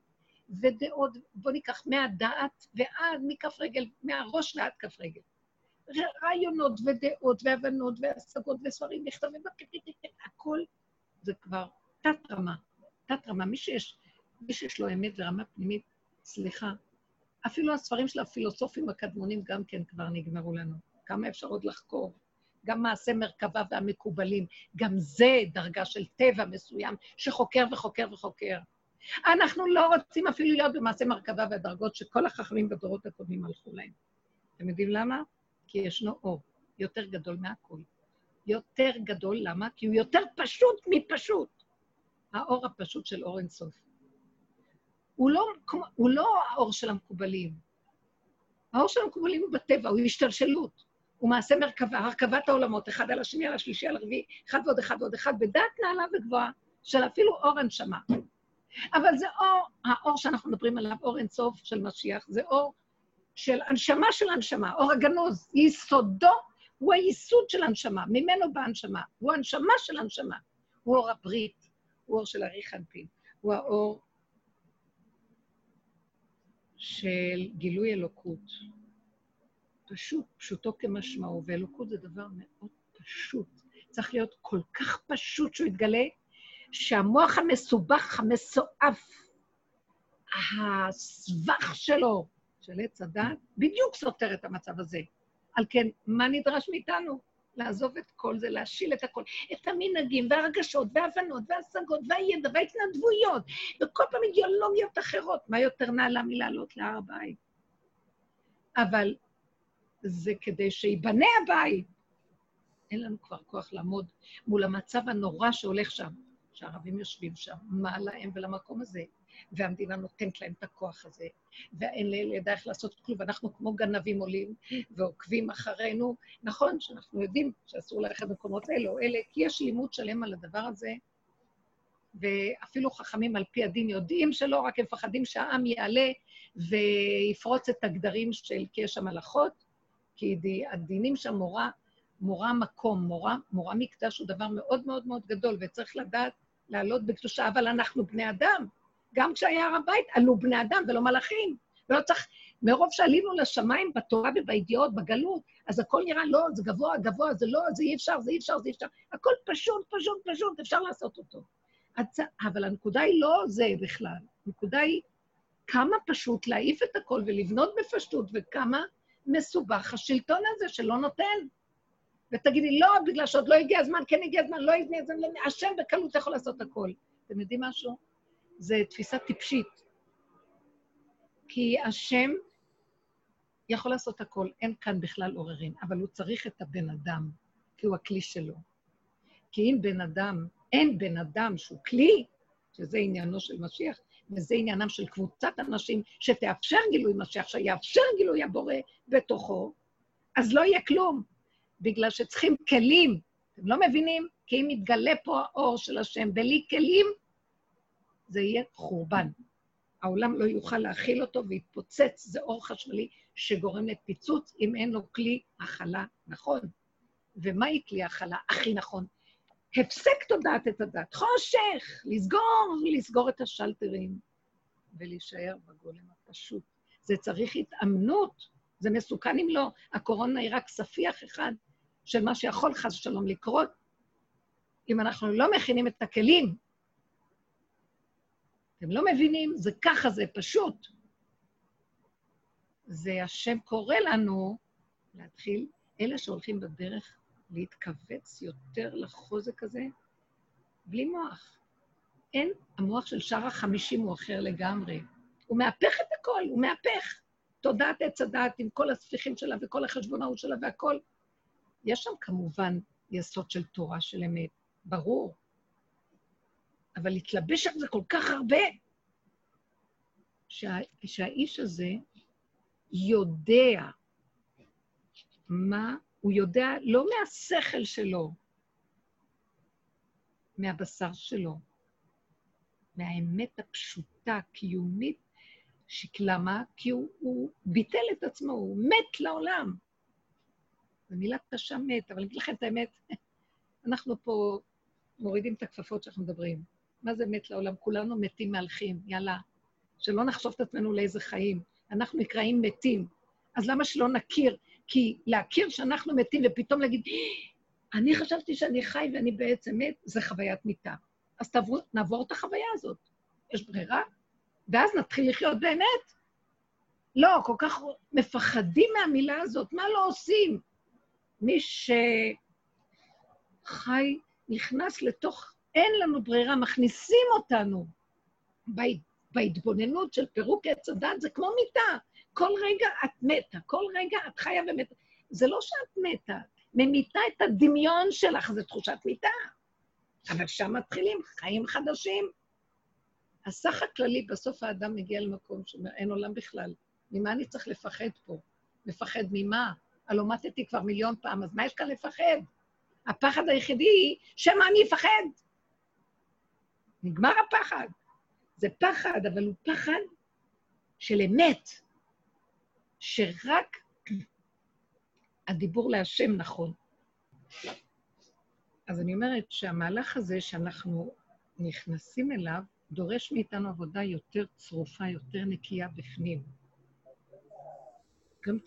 ודעות, בואו ניקח מהדעת ועד מכף רגל, מהראש ועד כף רגל. רעיונות ודעות והבנות והשגות וספרים, מכתבים, הכל זה כבר תת-רמה. תת-רמה. מי שיש, מי שיש לו אמת ורמה פנימית, סליחה, אפילו הספרים של הפילוסופים הקדמונים גם כן כבר נגמרו לנו. כמה אפשר עוד לחקור? גם מעשה מרכבה והמקובלים, גם זה דרגה של טבע מסוים שחוקר וחוקר וחוקר. אנחנו לא רוצים אפילו להיות במעשה מרכבה והדרגות שכל החכמים בדורות הקודמים הלכו להם. אתם יודעים למה? כי ישנו אור יותר גדול מהכול. יותר גדול, למה? כי הוא יותר פשוט מפשוט. האור הפשוט של אור אינסוף. הוא לא, הוא לא האור של המקובלים. האור של המקובלים הוא בטבע, הוא השתלשלות. הוא מעשה מרכבה, הרכבת העולמות, אחד על השני, על השלישי, על הרביעי, אחד ועוד אחד ועוד אחד, בדעת נעלה וגבוהה, של אפילו אור הנשמה. אבל זה אור, האור שאנחנו מדברים עליו, אור אינסוף של משיח, זה אור של הנשמה של הנשמה, אור הגנוז, יסודו הוא היסוד של הנשמה, ממנו באה הנשמה, הוא הנשמה של הנשמה, הוא אור הברית, הוא אור של אריך אנפין, הוא האור של גילוי אלוקות. פשוט, פשוטו כמשמעו, ואלוקות זה דבר מאוד פשוט. צריך להיות כל כך פשוט שהוא יתגלה, שהמוח המסובך, המסועף, הסבך שלו, של עץ הדת, בדיוק סותר את המצב הזה. על כן, מה נדרש מאיתנו? לעזוב את כל זה, להשיל את הכל, את המנהגים והרגשות וההבנות וההשגות והידע וההתנדבויות, וכל פעם אידיאולוגיות אחרות. מה יותר נעלה מלעלות להר הבית? אבל זה כדי שייבנה הבית. אין לנו כבר כוח לעמוד מול המצב הנורא שהולך שם, שהערבים יושבים שם, מה להם ולמקום הזה. והמדינה נותנת להם את הכוח הזה, ואין לידע איך לעשות כלום, ואנחנו כמו גנבים עולים ועוקבים אחרינו. נכון שאנחנו יודעים שאסור ללכת במקומות האלה או אלה, כי יש לימוד שלם על הדבר הזה, ואפילו חכמים על פי הדין יודעים שלא, רק הם מפחדים שהעם יעלה ויפרוץ את הגדרים של כי יש שם הלכות, כי הדינים שם מורה, מורה מקום, מורה, מורה מקדש הוא דבר מאוד מאוד מאוד גדול, וצריך לדעת לעלות בקדושה, אבל אנחנו בני אדם, גם כשהיה הר הבית, עלו בני אדם ולא מלאכים. ולא צריך, מרוב שעלינו לשמיים בתורה ובידיעות, בגלות, אז הכל נראה, לא, זה גבוה, גבוה, זה לא, זה אי אפשר, זה אי אפשר, זה אי אפשר. הכל פשוט, פשוט, פשוט, אפשר לעשות אותו. הצ... אבל הנקודה היא לא זה בכלל. הנקודה היא כמה פשוט להעיף את הכל ולבנות בפשטות, וכמה מסובך השלטון הזה שלא נותן. ותגידי, לא, בגלל שעוד לא הגיע הזמן, כן הגיע הזמן, לא הגיע הזמן, השם בקלות יכול לעשות הכל. אתם יודעים משהו? זה תפיסה טיפשית. כי השם יכול לעשות הכל, אין כאן בכלל עוררין, אבל הוא צריך את הבן אדם, כי הוא הכלי שלו. כי אם בן אדם, אין בן אדם שהוא כלי, שזה עניינו של משיח, וזה עניינם של קבוצת אנשים שתאפשר גילוי משיח, שיאפשר גילוי הבורא בתוכו, אז לא יהיה כלום, בגלל שצריכים כלים. אתם לא מבינים? כי אם יתגלה פה האור של השם בלי כלים, זה יהיה חורבן. העולם לא יוכל להכיל אותו ויתפוצץ, זה אור חשמלי שגורם לפיצוץ אם אין לו כלי הכלה נכון. ומהי כלי הכלה הכי נכון? הפסק תודעת את הדת. חושך, לסגור, לסגור את השלטרים ולהישאר בגולם הפשוט. זה צריך התאמנות, זה מסוכן אם לא. הקורונה היא רק ספיח אחד של מה שיכול חס ושלום לקרות. אם אנחנו לא מכינים את הכלים, אתם לא מבינים? זה ככה, זה פשוט. זה השם קורא לנו להתחיל, אלה שהולכים בדרך, להתכווץ יותר לחוזק הזה, בלי מוח. אין, המוח של שאר החמישים הוא אחר לגמרי. הוא מהפך את הכל, הוא מהפך. תודעת עץ הדעת עם כל הספיחים שלה וכל החשבונאות שלה והכל. יש שם כמובן יסוד של תורה של אמת, ברור. אבל להתלבש על זה כל כך הרבה, שה, שהאיש הזה יודע מה, הוא יודע לא מהשכל שלו, מהבשר שלו, מהאמת הפשוטה, קיומית, למה? כי הוא, הוא ביטל את עצמו, הוא מת לעולם. זו מילה קשה מת, אבל אני אגיד לכם את האמת, [LAUGHS] אנחנו פה מורידים את הכפפות שאנחנו מדברים. מה זה מת לעולם? כולנו מתים מהלכים, יאללה. שלא נחשוב את עצמנו לאיזה חיים. אנחנו נקראים מתים. אז למה שלא נכיר? כי להכיר שאנחנו מתים ופתאום להגיד, אני חשבתי שאני חי ואני בעצם מת, זה חוויית מיתה. אז תעבור, נעבור את החוויה הזאת. יש ברירה? ואז נתחיל לחיות באמת. לא, כל כך מפחדים מהמילה הזאת, מה לא עושים? מי שחי, נכנס לתוך, אין לנו ברירה, מכניסים אותנו. בהתבוננות של פירוק עץ הדת זה כמו מיטה. כל רגע את מתה, כל רגע את חיה ומתה. זה לא שאת מתה, ממיתה את הדמיון שלך, זו תחושת מיתה. אבל שם מתחילים חיים חדשים. הסך הכללי, בסוף האדם מגיע למקום שאומר, אין עולם בכלל. ממה אני צריך לפחד פה? מפחד ממה? הלוא מתתי כבר מיליון פעם, אז מה יש כאן לפחד? הפחד היחידי, שמא אני אפחד. נגמר הפחד. זה פחד, אבל הוא פחד של אמת, שרק הדיבור להשם נכון. אז אני אומרת שהמהלך הזה שאנחנו נכנסים אליו, דורש מאיתנו עבודה יותר צרופה, יותר נקייה בפנים. גם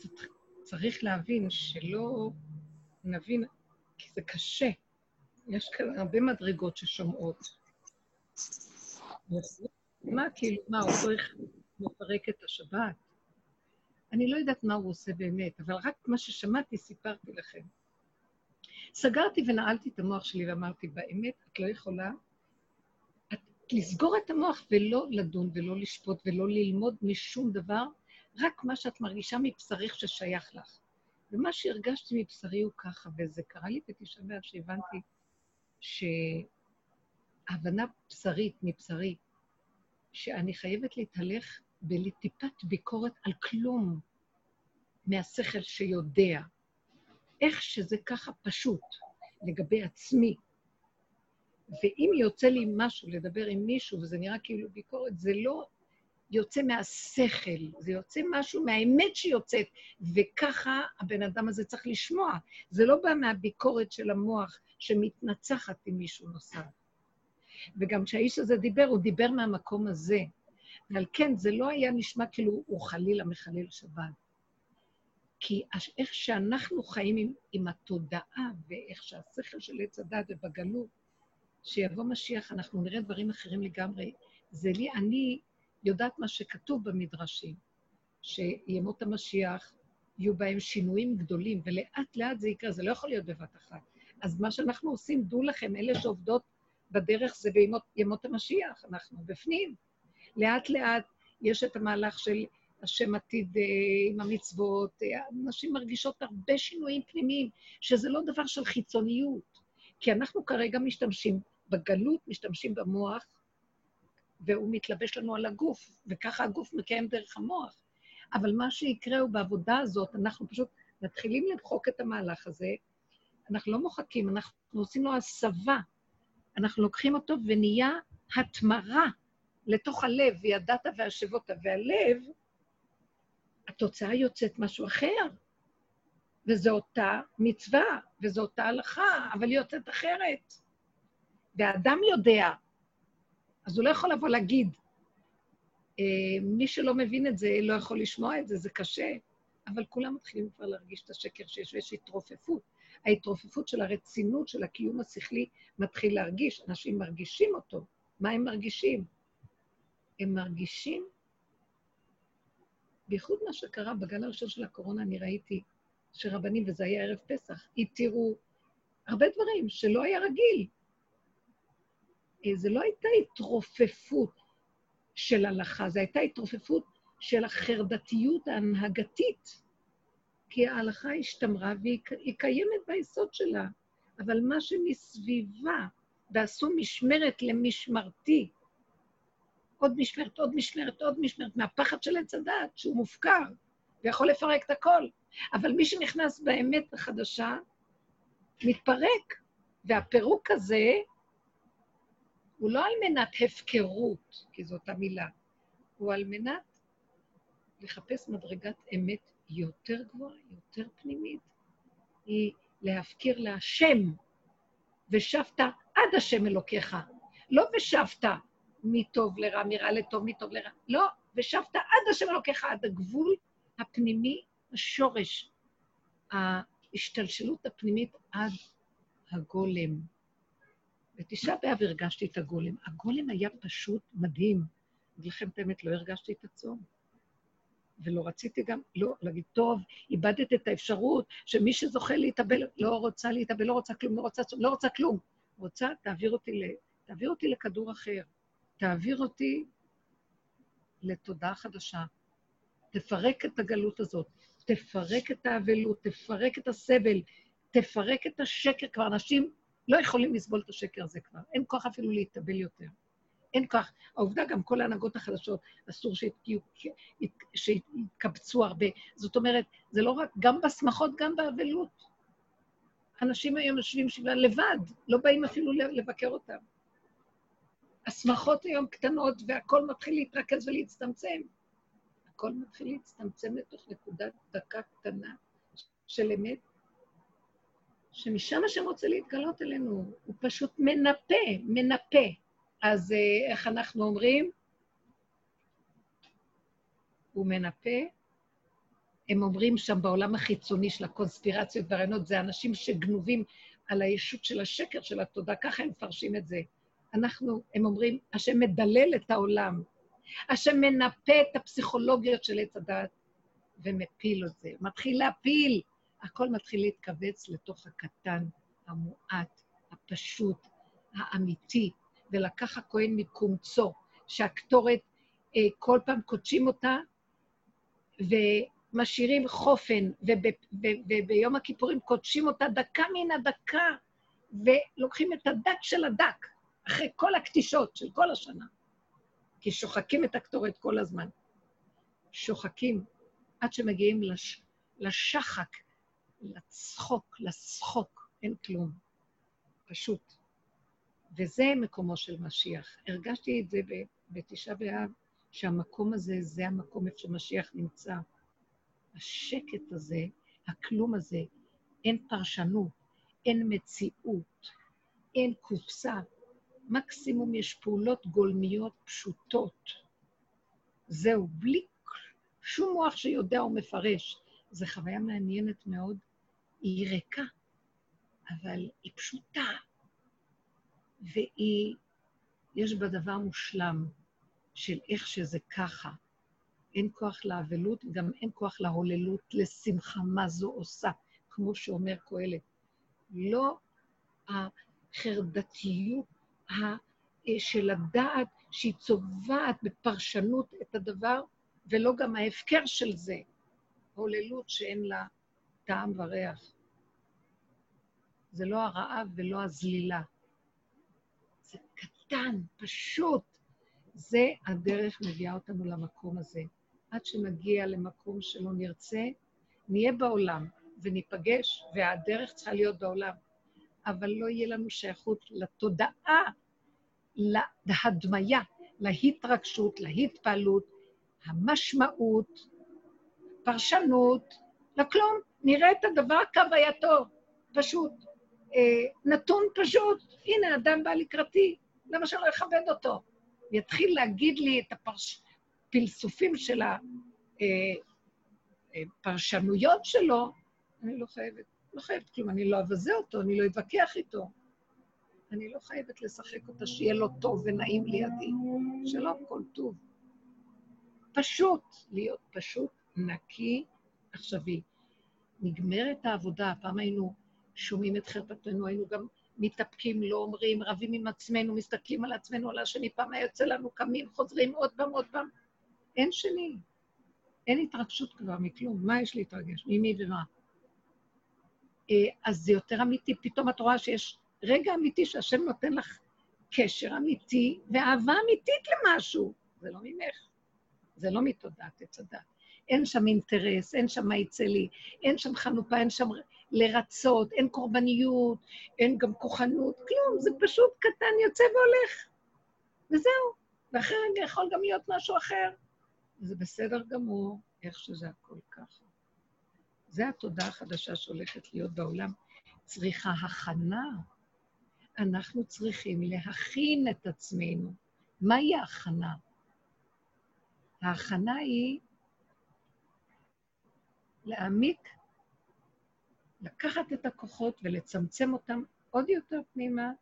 צריך להבין שלא נבין, כי זה קשה. יש כאן הרבה מדרגות ששומעות. מה, כאילו, מה, הוא צריך לפרק את השבת? אני לא יודעת מה הוא עושה באמת, אבל רק מה ששמעתי סיפרתי לכם. סגרתי ונעלתי את המוח שלי ואמרתי, באמת, את לא יכולה את, לסגור את המוח ולא לדון ולא לשפוט ולא ללמוד משום דבר, רק מה שאת מרגישה מבשריך ששייך לך. ומה שהרגשתי מבשרי הוא ככה, וזה קרה לי בתשעה באב שהבנתי שהבנה בשרית מבשרי, שאני חייבת להתהלך בטיפת ביקורת על כלום מהשכל שיודע. איך שזה ככה פשוט לגבי עצמי. ואם יוצא לי משהו לדבר עם מישהו, וזה נראה כאילו ביקורת, זה לא יוצא מהשכל, זה יוצא משהו מהאמת שיוצאת, וככה הבן אדם הזה צריך לשמוע. זה לא בא מהביקורת של המוח שמתנצחת עם מישהו נוסף. וגם כשהאיש הזה דיבר, הוא דיבר מהמקום הזה. ועל כן, זה לא היה נשמע כאילו הוא חלילה מחלל שבת. כי איך שאנחנו חיים עם, עם התודעה ואיך שהשכל של עץ הדת ובגלות, שיבוא משיח, אנחנו נראה דברים אחרים לגמרי. זה לי, אני יודעת מה שכתוב במדרשים, שימות המשיח, יהיו בהם שינויים גדולים, ולאט לאט זה יקרה, זה לא יכול להיות בבת אחת. אז מה שאנחנו עושים, דעו לכם, אלה שעובדות בדרך זה בימות ימות המשיח, אנחנו בפנים. לאט לאט יש את המהלך של השם עתיד אה, עם המצוות, אה, נשים מרגישות הרבה שינויים פנימיים, שזה לא דבר של חיצוניות, כי אנחנו כרגע משתמשים בגלות, משתמשים במוח, והוא מתלבש לנו על הגוף, וככה הגוף מקיים דרך המוח. אבל מה שיקרה הוא בעבודה הזאת, אנחנו פשוט מתחילים למחוק את המהלך הזה, אנחנו לא מוחקים, אנחנו עושים לו הסבה. אנחנו לוקחים אותו ונהיה התמרה לתוך הלב, וידעת והשבות, והלב, התוצאה יוצאת משהו אחר. וזו אותה מצווה, וזו אותה הלכה, אבל היא יוצאת אחרת. והאדם יודע, אז הוא לא יכול לבוא להגיד. אה, מי שלא מבין את זה, לא יכול לשמוע את זה, זה קשה. אבל כולם מתחילים כבר להרגיש את השקר שיש, ויש התרופפות. ההתרופפות של הרצינות של הקיום השכלי מתחיל להרגיש, אנשים מרגישים אותו. מה הם מרגישים? הם מרגישים, בייחוד מה שקרה בגל הראשון של הקורונה, אני ראיתי שרבנים, וזה היה ערב פסח, התירו הרבה דברים שלא היה רגיל. אה, זה לא הייתה התרופפות של הלכה, זו הייתה התרופפות של החרדתיות ההנהגתית. כי ההלכה השתמרה והיא קיימת ביסוד שלה, אבל מה שמסביבה, ועשו משמרת למשמרתי, עוד משמרת, עוד משמרת, עוד משמרת, מהפחד של עץ הדעת, שהוא מופקר ויכול לפרק את הכל. אבל מי שנכנס באמת החדשה, מתפרק. והפירוק הזה הוא לא על מנת הפקרות, כי זאת המילה, הוא על מנת לחפש מדרגת אמת יותר גבוהה, יותר פנימית. היא להפקיר להשם, ושבת עד השם אלוקיך. לא ושבת מטוב לרע, מרע לטוב, מטוב לרע. לא, ושבת עד השם אלוקיך, עד הגבול הפנימי, השורש, ההשתלשלות הפנימית עד הגולם. בתשעה באב הרגשתי את הגולם. הגולם היה פשוט מדהים. אגיד לכם את האמת, לא הרגשתי את הצום. ולא רציתי גם, לא, להגיד, טוב, איבדת את האפשרות שמי שזוכה להתאבל, לא רוצה להתאבל, לא רוצה כלום, לא רוצה, לא רוצה כלום. רוצה, תעביר אותי, ל, תעביר אותי לכדור אחר. תעביר אותי לתודעה חדשה. תפרק את הגלות הזאת, תפרק את האבלות, תפרק את הסבל, תפרק את השקר. כבר אנשים לא יכולים לסבול את השקר הזה כבר. אין כוח אפילו להתאבל יותר. אין כוח. העובדה, גם כל ההנהגות החדשות, אסור שיתקבצו הרבה. זאת אומרת, זה לא רק, גם בשמחות, גם באבלות. אנשים היום יושבים שבעה לבד, לא באים אפילו לבקר אותם. השמחות היום קטנות והכל מתחיל להתרכז ולהצטמצם. הכל מתחיל להצטמצם לתוך נקודת דקה קטנה של אמת, שמשם השם רוצה להתגלות אלינו, הוא פשוט מנפה, מנפה. אז אה, איך אנחנו אומרים? הוא מנפה. הם אומרים שם בעולם החיצוני של הקונספירציות והרעיונות, זה אנשים שגנובים על הישות של השקר של התודה, ככה הם מפרשים את זה. אנחנו, הם אומרים, השם מדלל את העולם, השם מנפה את הפסיכולוגיות של עץ הדת ומפיל את זה. מתחיל להפיל, הכל מתחיל להתכווץ לתוך הקטן, המועט, הפשוט, האמיתי, ולקח הכהן מקומצו, שהקטורת, אה, כל פעם קודשים אותה, ומשאירים חופן, וביום הכיפורים קודשים אותה דקה מן הדקה, ולוקחים את הדק של הדק, אחרי כל הקטישות של כל השנה. כי שוחקים את הקטורת כל הזמן. שוחקים עד שמגיעים לש, לשחק, לצחוק, לצחוק, אין כלום. פשוט. וזה מקומו של משיח. הרגשתי את זה בתשעה באב, שהמקום הזה, זה המקום איפה שמשיח נמצא. השקט הזה, הכלום הזה, אין פרשנות, אין מציאות, אין קופסה. מקסימום יש פעולות גולמיות פשוטות. זהו, בלי שום מוח שיודע או מפרש. זו חוויה מעניינת מאוד. היא ריקה, אבל היא פשוטה, והיא, יש בה דבר מושלם של איך שזה ככה. אין כוח לאבלות, גם אין כוח להוללות, לשמחה, מה זו עושה, כמו שאומר קהלת. לא החרדתיות של הדעת שהיא צובעת בפרשנות את הדבר, ולא גם ההפקר של זה, הוללות שאין לה טעם וריח. זה לא הרעב ולא הזלילה. זה קטן, פשוט. זה הדרך מביאה אותנו למקום הזה. עד שנגיע למקום שלא נרצה, נהיה בעולם וניפגש, והדרך צריכה להיות בעולם. אבל לא יהיה לנו שייכות לתודעה, להדמיה, להתרגשות, להתפעלות, המשמעות, פרשנות, לכלום. נראה את הדבר כהווייתו, פשוט. אה, נתון פשוט. הנה, אדם בא לקראתי, למה שאני לא אכבד אותו? יתחיל להגיד לי את הפרסופים של הפרשנויות אה, שלו, אני לא חייבת, לא חייבת כלום, אני לא אבזה אותו, אני לא אתווכח איתו. אני לא חייבת לשחק אותה שיהיה לו טוב ונעים לידי. שלום, כל טוב. פשוט, להיות פשוט, נקי, עכשווי. נגמרת העבודה, פעם היינו שומעים את חרפתנו, היינו גם מתאפקים, לא אומרים, רבים עם עצמנו, מסתכלים על עצמנו, על השני, פעם היה יוצא לנו, קמים, חוזרים עוד פעם, עוד פעם. אין שני. אין התרגשות כבר מכלום. מה יש להתרגש? ממי ומה? אה, אז זה יותר אמיתי. פתאום את רואה שיש רגע אמיתי שהשם נותן לך קשר אמיתי ואהבה אמיתית למשהו. זה לא ממך, זה לא מתודעת עץ הדת. אין שם אינטרס, אין שם מה יצא לי, אין שם חנופה, אין שם לרצות, אין קורבניות, אין גם כוחנות, כלום, זה פשוט קטן, יוצא והולך. וזהו. ואחרי רגע יכול גם להיות משהו אחר. זה בסדר גמור, איך שזה הכל ככה. זה התודעה החדשה שהולכת להיות בעולם. צריכה הכנה. אנחנו צריכים להכין את עצמנו. מהי ההכנה? ההכנה היא להעמיק, לקחת את הכוחות ולצמצם אותם עוד יותר פנימה,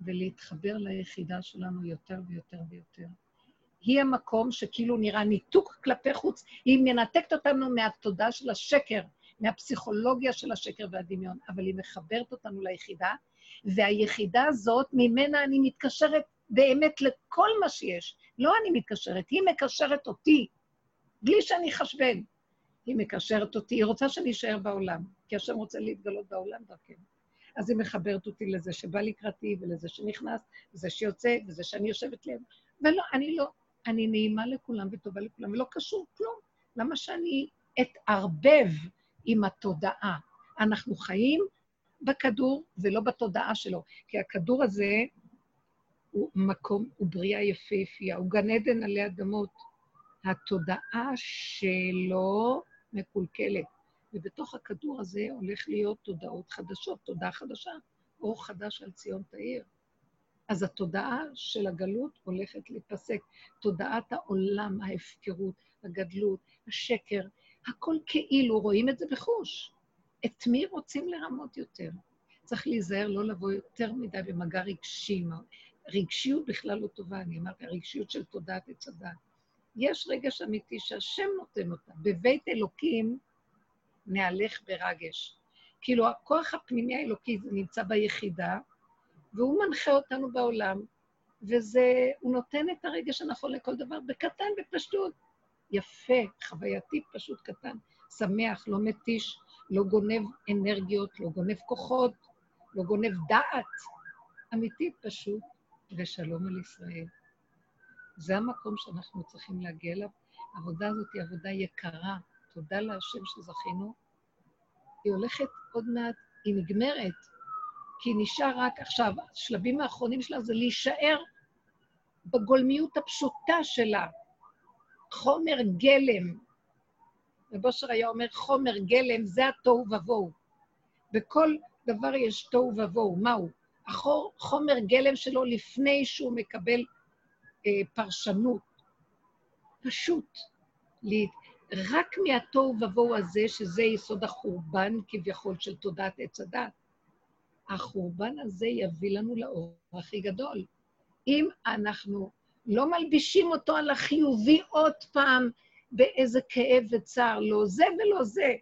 ולהתחבר ליחידה שלנו יותר ויותר ויותר. היא המקום שכאילו נראה ניתוק כלפי חוץ, היא מנתקת אותנו מהתודעה של השקר, מהפסיכולוגיה של השקר והדמיון, אבל היא מחברת אותנו ליחידה, והיחידה הזאת, ממנה אני מתקשרת באמת לכל מה שיש. לא אני מתקשרת, היא מקשרת אותי, בלי שאני חשבן. היא מקשרת אותי, היא רוצה שאני אשאר בעולם, כי השם רוצה להתגלות בעולם דרכנו. אז היא מחברת אותי לזה שבא לקראתי, ולזה שנכנס, וזה שיוצא, וזה שאני יושבת ליד. ולא, אני לא, אני נעימה לכולם וטובה לכולם, ולא קשור כלום. למה שאני אתערבב עם התודעה? אנחנו חיים בכדור ולא בתודעה שלו, כי הכדור הזה הוא מקום, הוא בריאה יפהפייה, הוא גן עדן עלי אדמות. התודעה שלו מקולקלת, ובתוך הכדור הזה הולך להיות תודעות חדשות, תודעה חדשה, אור חדש על ציון תאיר. אז התודעה של הגלות הולכת להיפסק. תודעת העולם, ההפקרות, הגדלות, השקר, הכל כאילו, רואים את זה בחוש. את מי רוצים לרמות יותר? צריך להיזהר לא לבוא יותר מדי במגע רגשי. רגשיות בכלל לא טובה, אני אמרתי, הרגשיות של תודעת עץ הדת. יש רגש אמיתי שהשם נותן אותה. בבית אלוקים נהלך ברגש. כאילו, הכוח הפנימי האלוקי נמצא ביחידה, והוא מנחה אותנו בעולם, וזה, הוא נותן את הרגש הנכון לכל דבר בקטן, בפשטות. יפה, חווייתי פשוט קטן, שמח, לא מתיש, לא גונב אנרגיות, לא גונב כוחות, לא גונב דעת. אמיתי פשוט, ושלום על ישראל. זה המקום שאנחנו צריכים להגיע אליו. העבודה הזאת היא עבודה יקרה, תודה להשם שזכינו. היא הולכת עוד מעט, היא נגמרת, כי נשאר רק עכשיו, השלבים האחרונים שלה זה להישאר בגולמיות הפשוטה שלה. חומר גלם. ובושר היה אומר, חומר גלם זה התוהו ובוהו. בכל דבר יש תוהו ובוהו. מהו? החור, חומר גלם שלו לפני שהוא מקבל אה, פרשנות. פשוט. לי, רק מהתוהו ובוהו הזה, שזה יסוד החורבן כביכול של תודעת עץ הדת, החורבן הזה יביא לנו לאור הכי גדול. אם אנחנו לא מלבישים אותו על החיובי עוד פעם באיזה כאב וצער, לא זה ולא זה.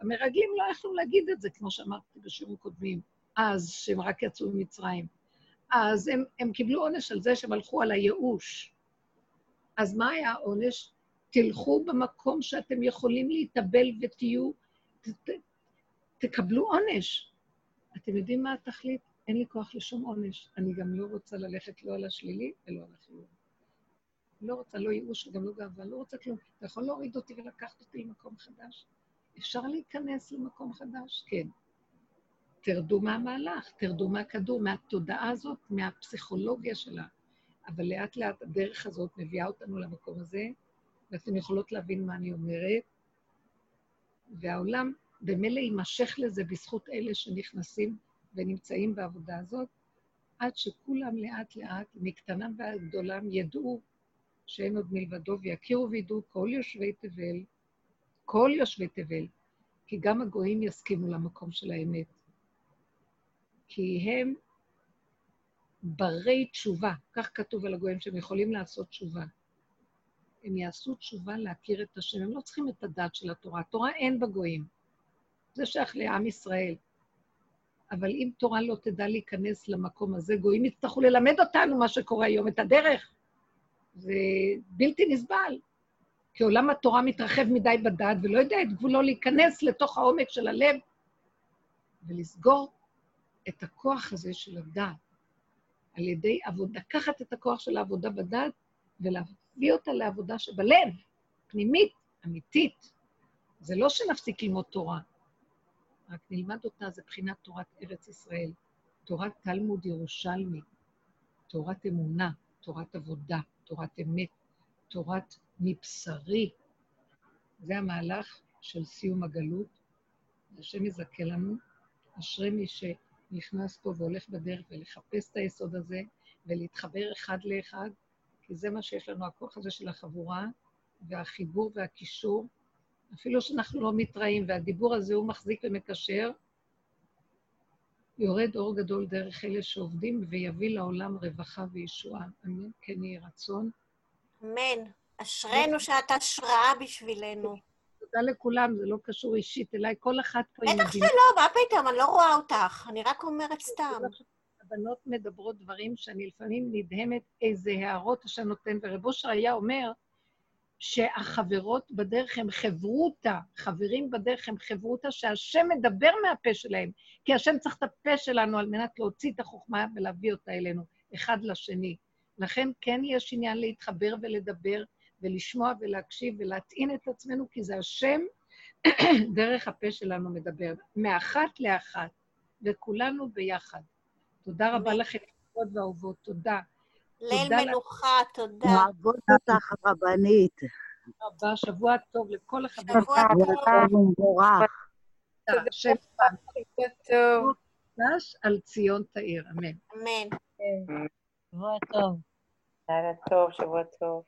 המרגלים לא יכלו להגיד את זה, כמו שאמרתי בשיעורים קודמים, אז, שהם רק יצאו ממצרים. אז הם, הם קיבלו עונש על זה שהם הלכו על הייאוש. אז מה היה העונש? תלכו במקום שאתם יכולים להתאבל ותהיו, ת, ת, תקבלו עונש. אתם יודעים מה התכלית? אין לי כוח לשום עונש. אני גם לא רוצה ללכת לא על השלילי ולא על החיוב. לא רוצה לא ייאוש וגם לא גאווה, לא רוצה כלום. אתה יכול להוריד אותי ולקחת אותי למקום חדש? אפשר להיכנס למקום חדש? כן. תרדו מהמהלך, תרדו מהכדור, מהתודעה הזאת, מהפסיכולוגיה שלה. אבל לאט לאט הדרך הזאת מביאה אותנו למקום הזה, ואתן יכולות להבין מה אני אומרת. והעולם במילא יימשך לזה בזכות אלה שנכנסים ונמצאים בעבודה הזאת, עד שכולם לאט לאט, מקטנם ועד גדולם, ידעו שאין עוד מלבדו, ויכירו וידעו כל יושבי תבל, כל יושבי תבל, כי גם הגויים יסכימו למקום של האמת. כי הם ברי תשובה, כך כתוב על הגויים, שהם יכולים לעשות תשובה. הם יעשו תשובה להכיר את השם, הם לא צריכים את הדת של התורה. התורה אין בגויים. זה שייך לעם ישראל. אבל אם תורה לא תדע להיכנס למקום הזה, גויים יצטרכו ללמד אותנו מה שקורה היום, את הדרך. זה בלתי נסבל. כי עולם התורה מתרחב מדי בדעת ולא יודע את גבולו להיכנס לתוך העומק של הלב ולסגור את הכוח הזה של הדעת על ידי עבודה, לקחת את הכוח של העבודה בדעת ולהביא אותה לעבודה שבלב, פנימית, אמיתית. זה לא שנפסיק ללמוד תורה, רק נלמד אותה, זה בחינת תורת ארץ ישראל, תורת תלמוד ירושלמי, תורת אמונה, תורת עבודה, תורת אמת, תורת מבשרי. זה המהלך של סיום הגלות. השם יזכה לנו. אשרי מי שנכנס פה והולך בדרך ולחפש את היסוד הזה ולהתחבר אחד לאחד, כי זה מה שיש לנו, הכוח הזה של החבורה והחיבור והקישור. אפילו שאנחנו לא מתראים, והדיבור הזה הוא מחזיק ומקשר, יורד אור גדול דרך אלה שעובדים ויביא לעולם רווחה וישועה. אמן. כן יהי רצון. אמן. אשרינו שאת השראה בשבילנו. תודה לכולם, זה לא קשור אישית אליי, כל אחת פה בטח שלא, מה פתאום, אני לא רואה אותך, אני רק אומרת סתם. הבנות מדברות דברים שאני לפעמים נדהמת איזה הערות השם נותן, ורב אושר היה אומר שהחברות בדרך הם חברותה, חברים בדרך הם חברותה, שהשם מדבר מהפה שלהם, כי השם צריך את הפה שלנו על מנת להוציא את החוכמה ולהביא אותה אלינו, אחד לשני. לכן כן יש עניין להתחבר ולדבר, ולשמוע ולהקשיב ולהטעין את עצמנו, כי זה השם [CLEARS THROAT] דרך הפה שלנו מדבר, מאחת לאחת, וכולנו ביחד. תודה רבה לכם, כבוד ואהובות, תודה. ליל מנוחה, תודה. אוהבות אותך, רבנית. רבה, שבוע טוב לכל החברים. שבוע טוב ומבורך. השם טוב. נש על ציון תאיר, אמן. אמן. שבוע טוב. לילה טוב, שבוע טוב.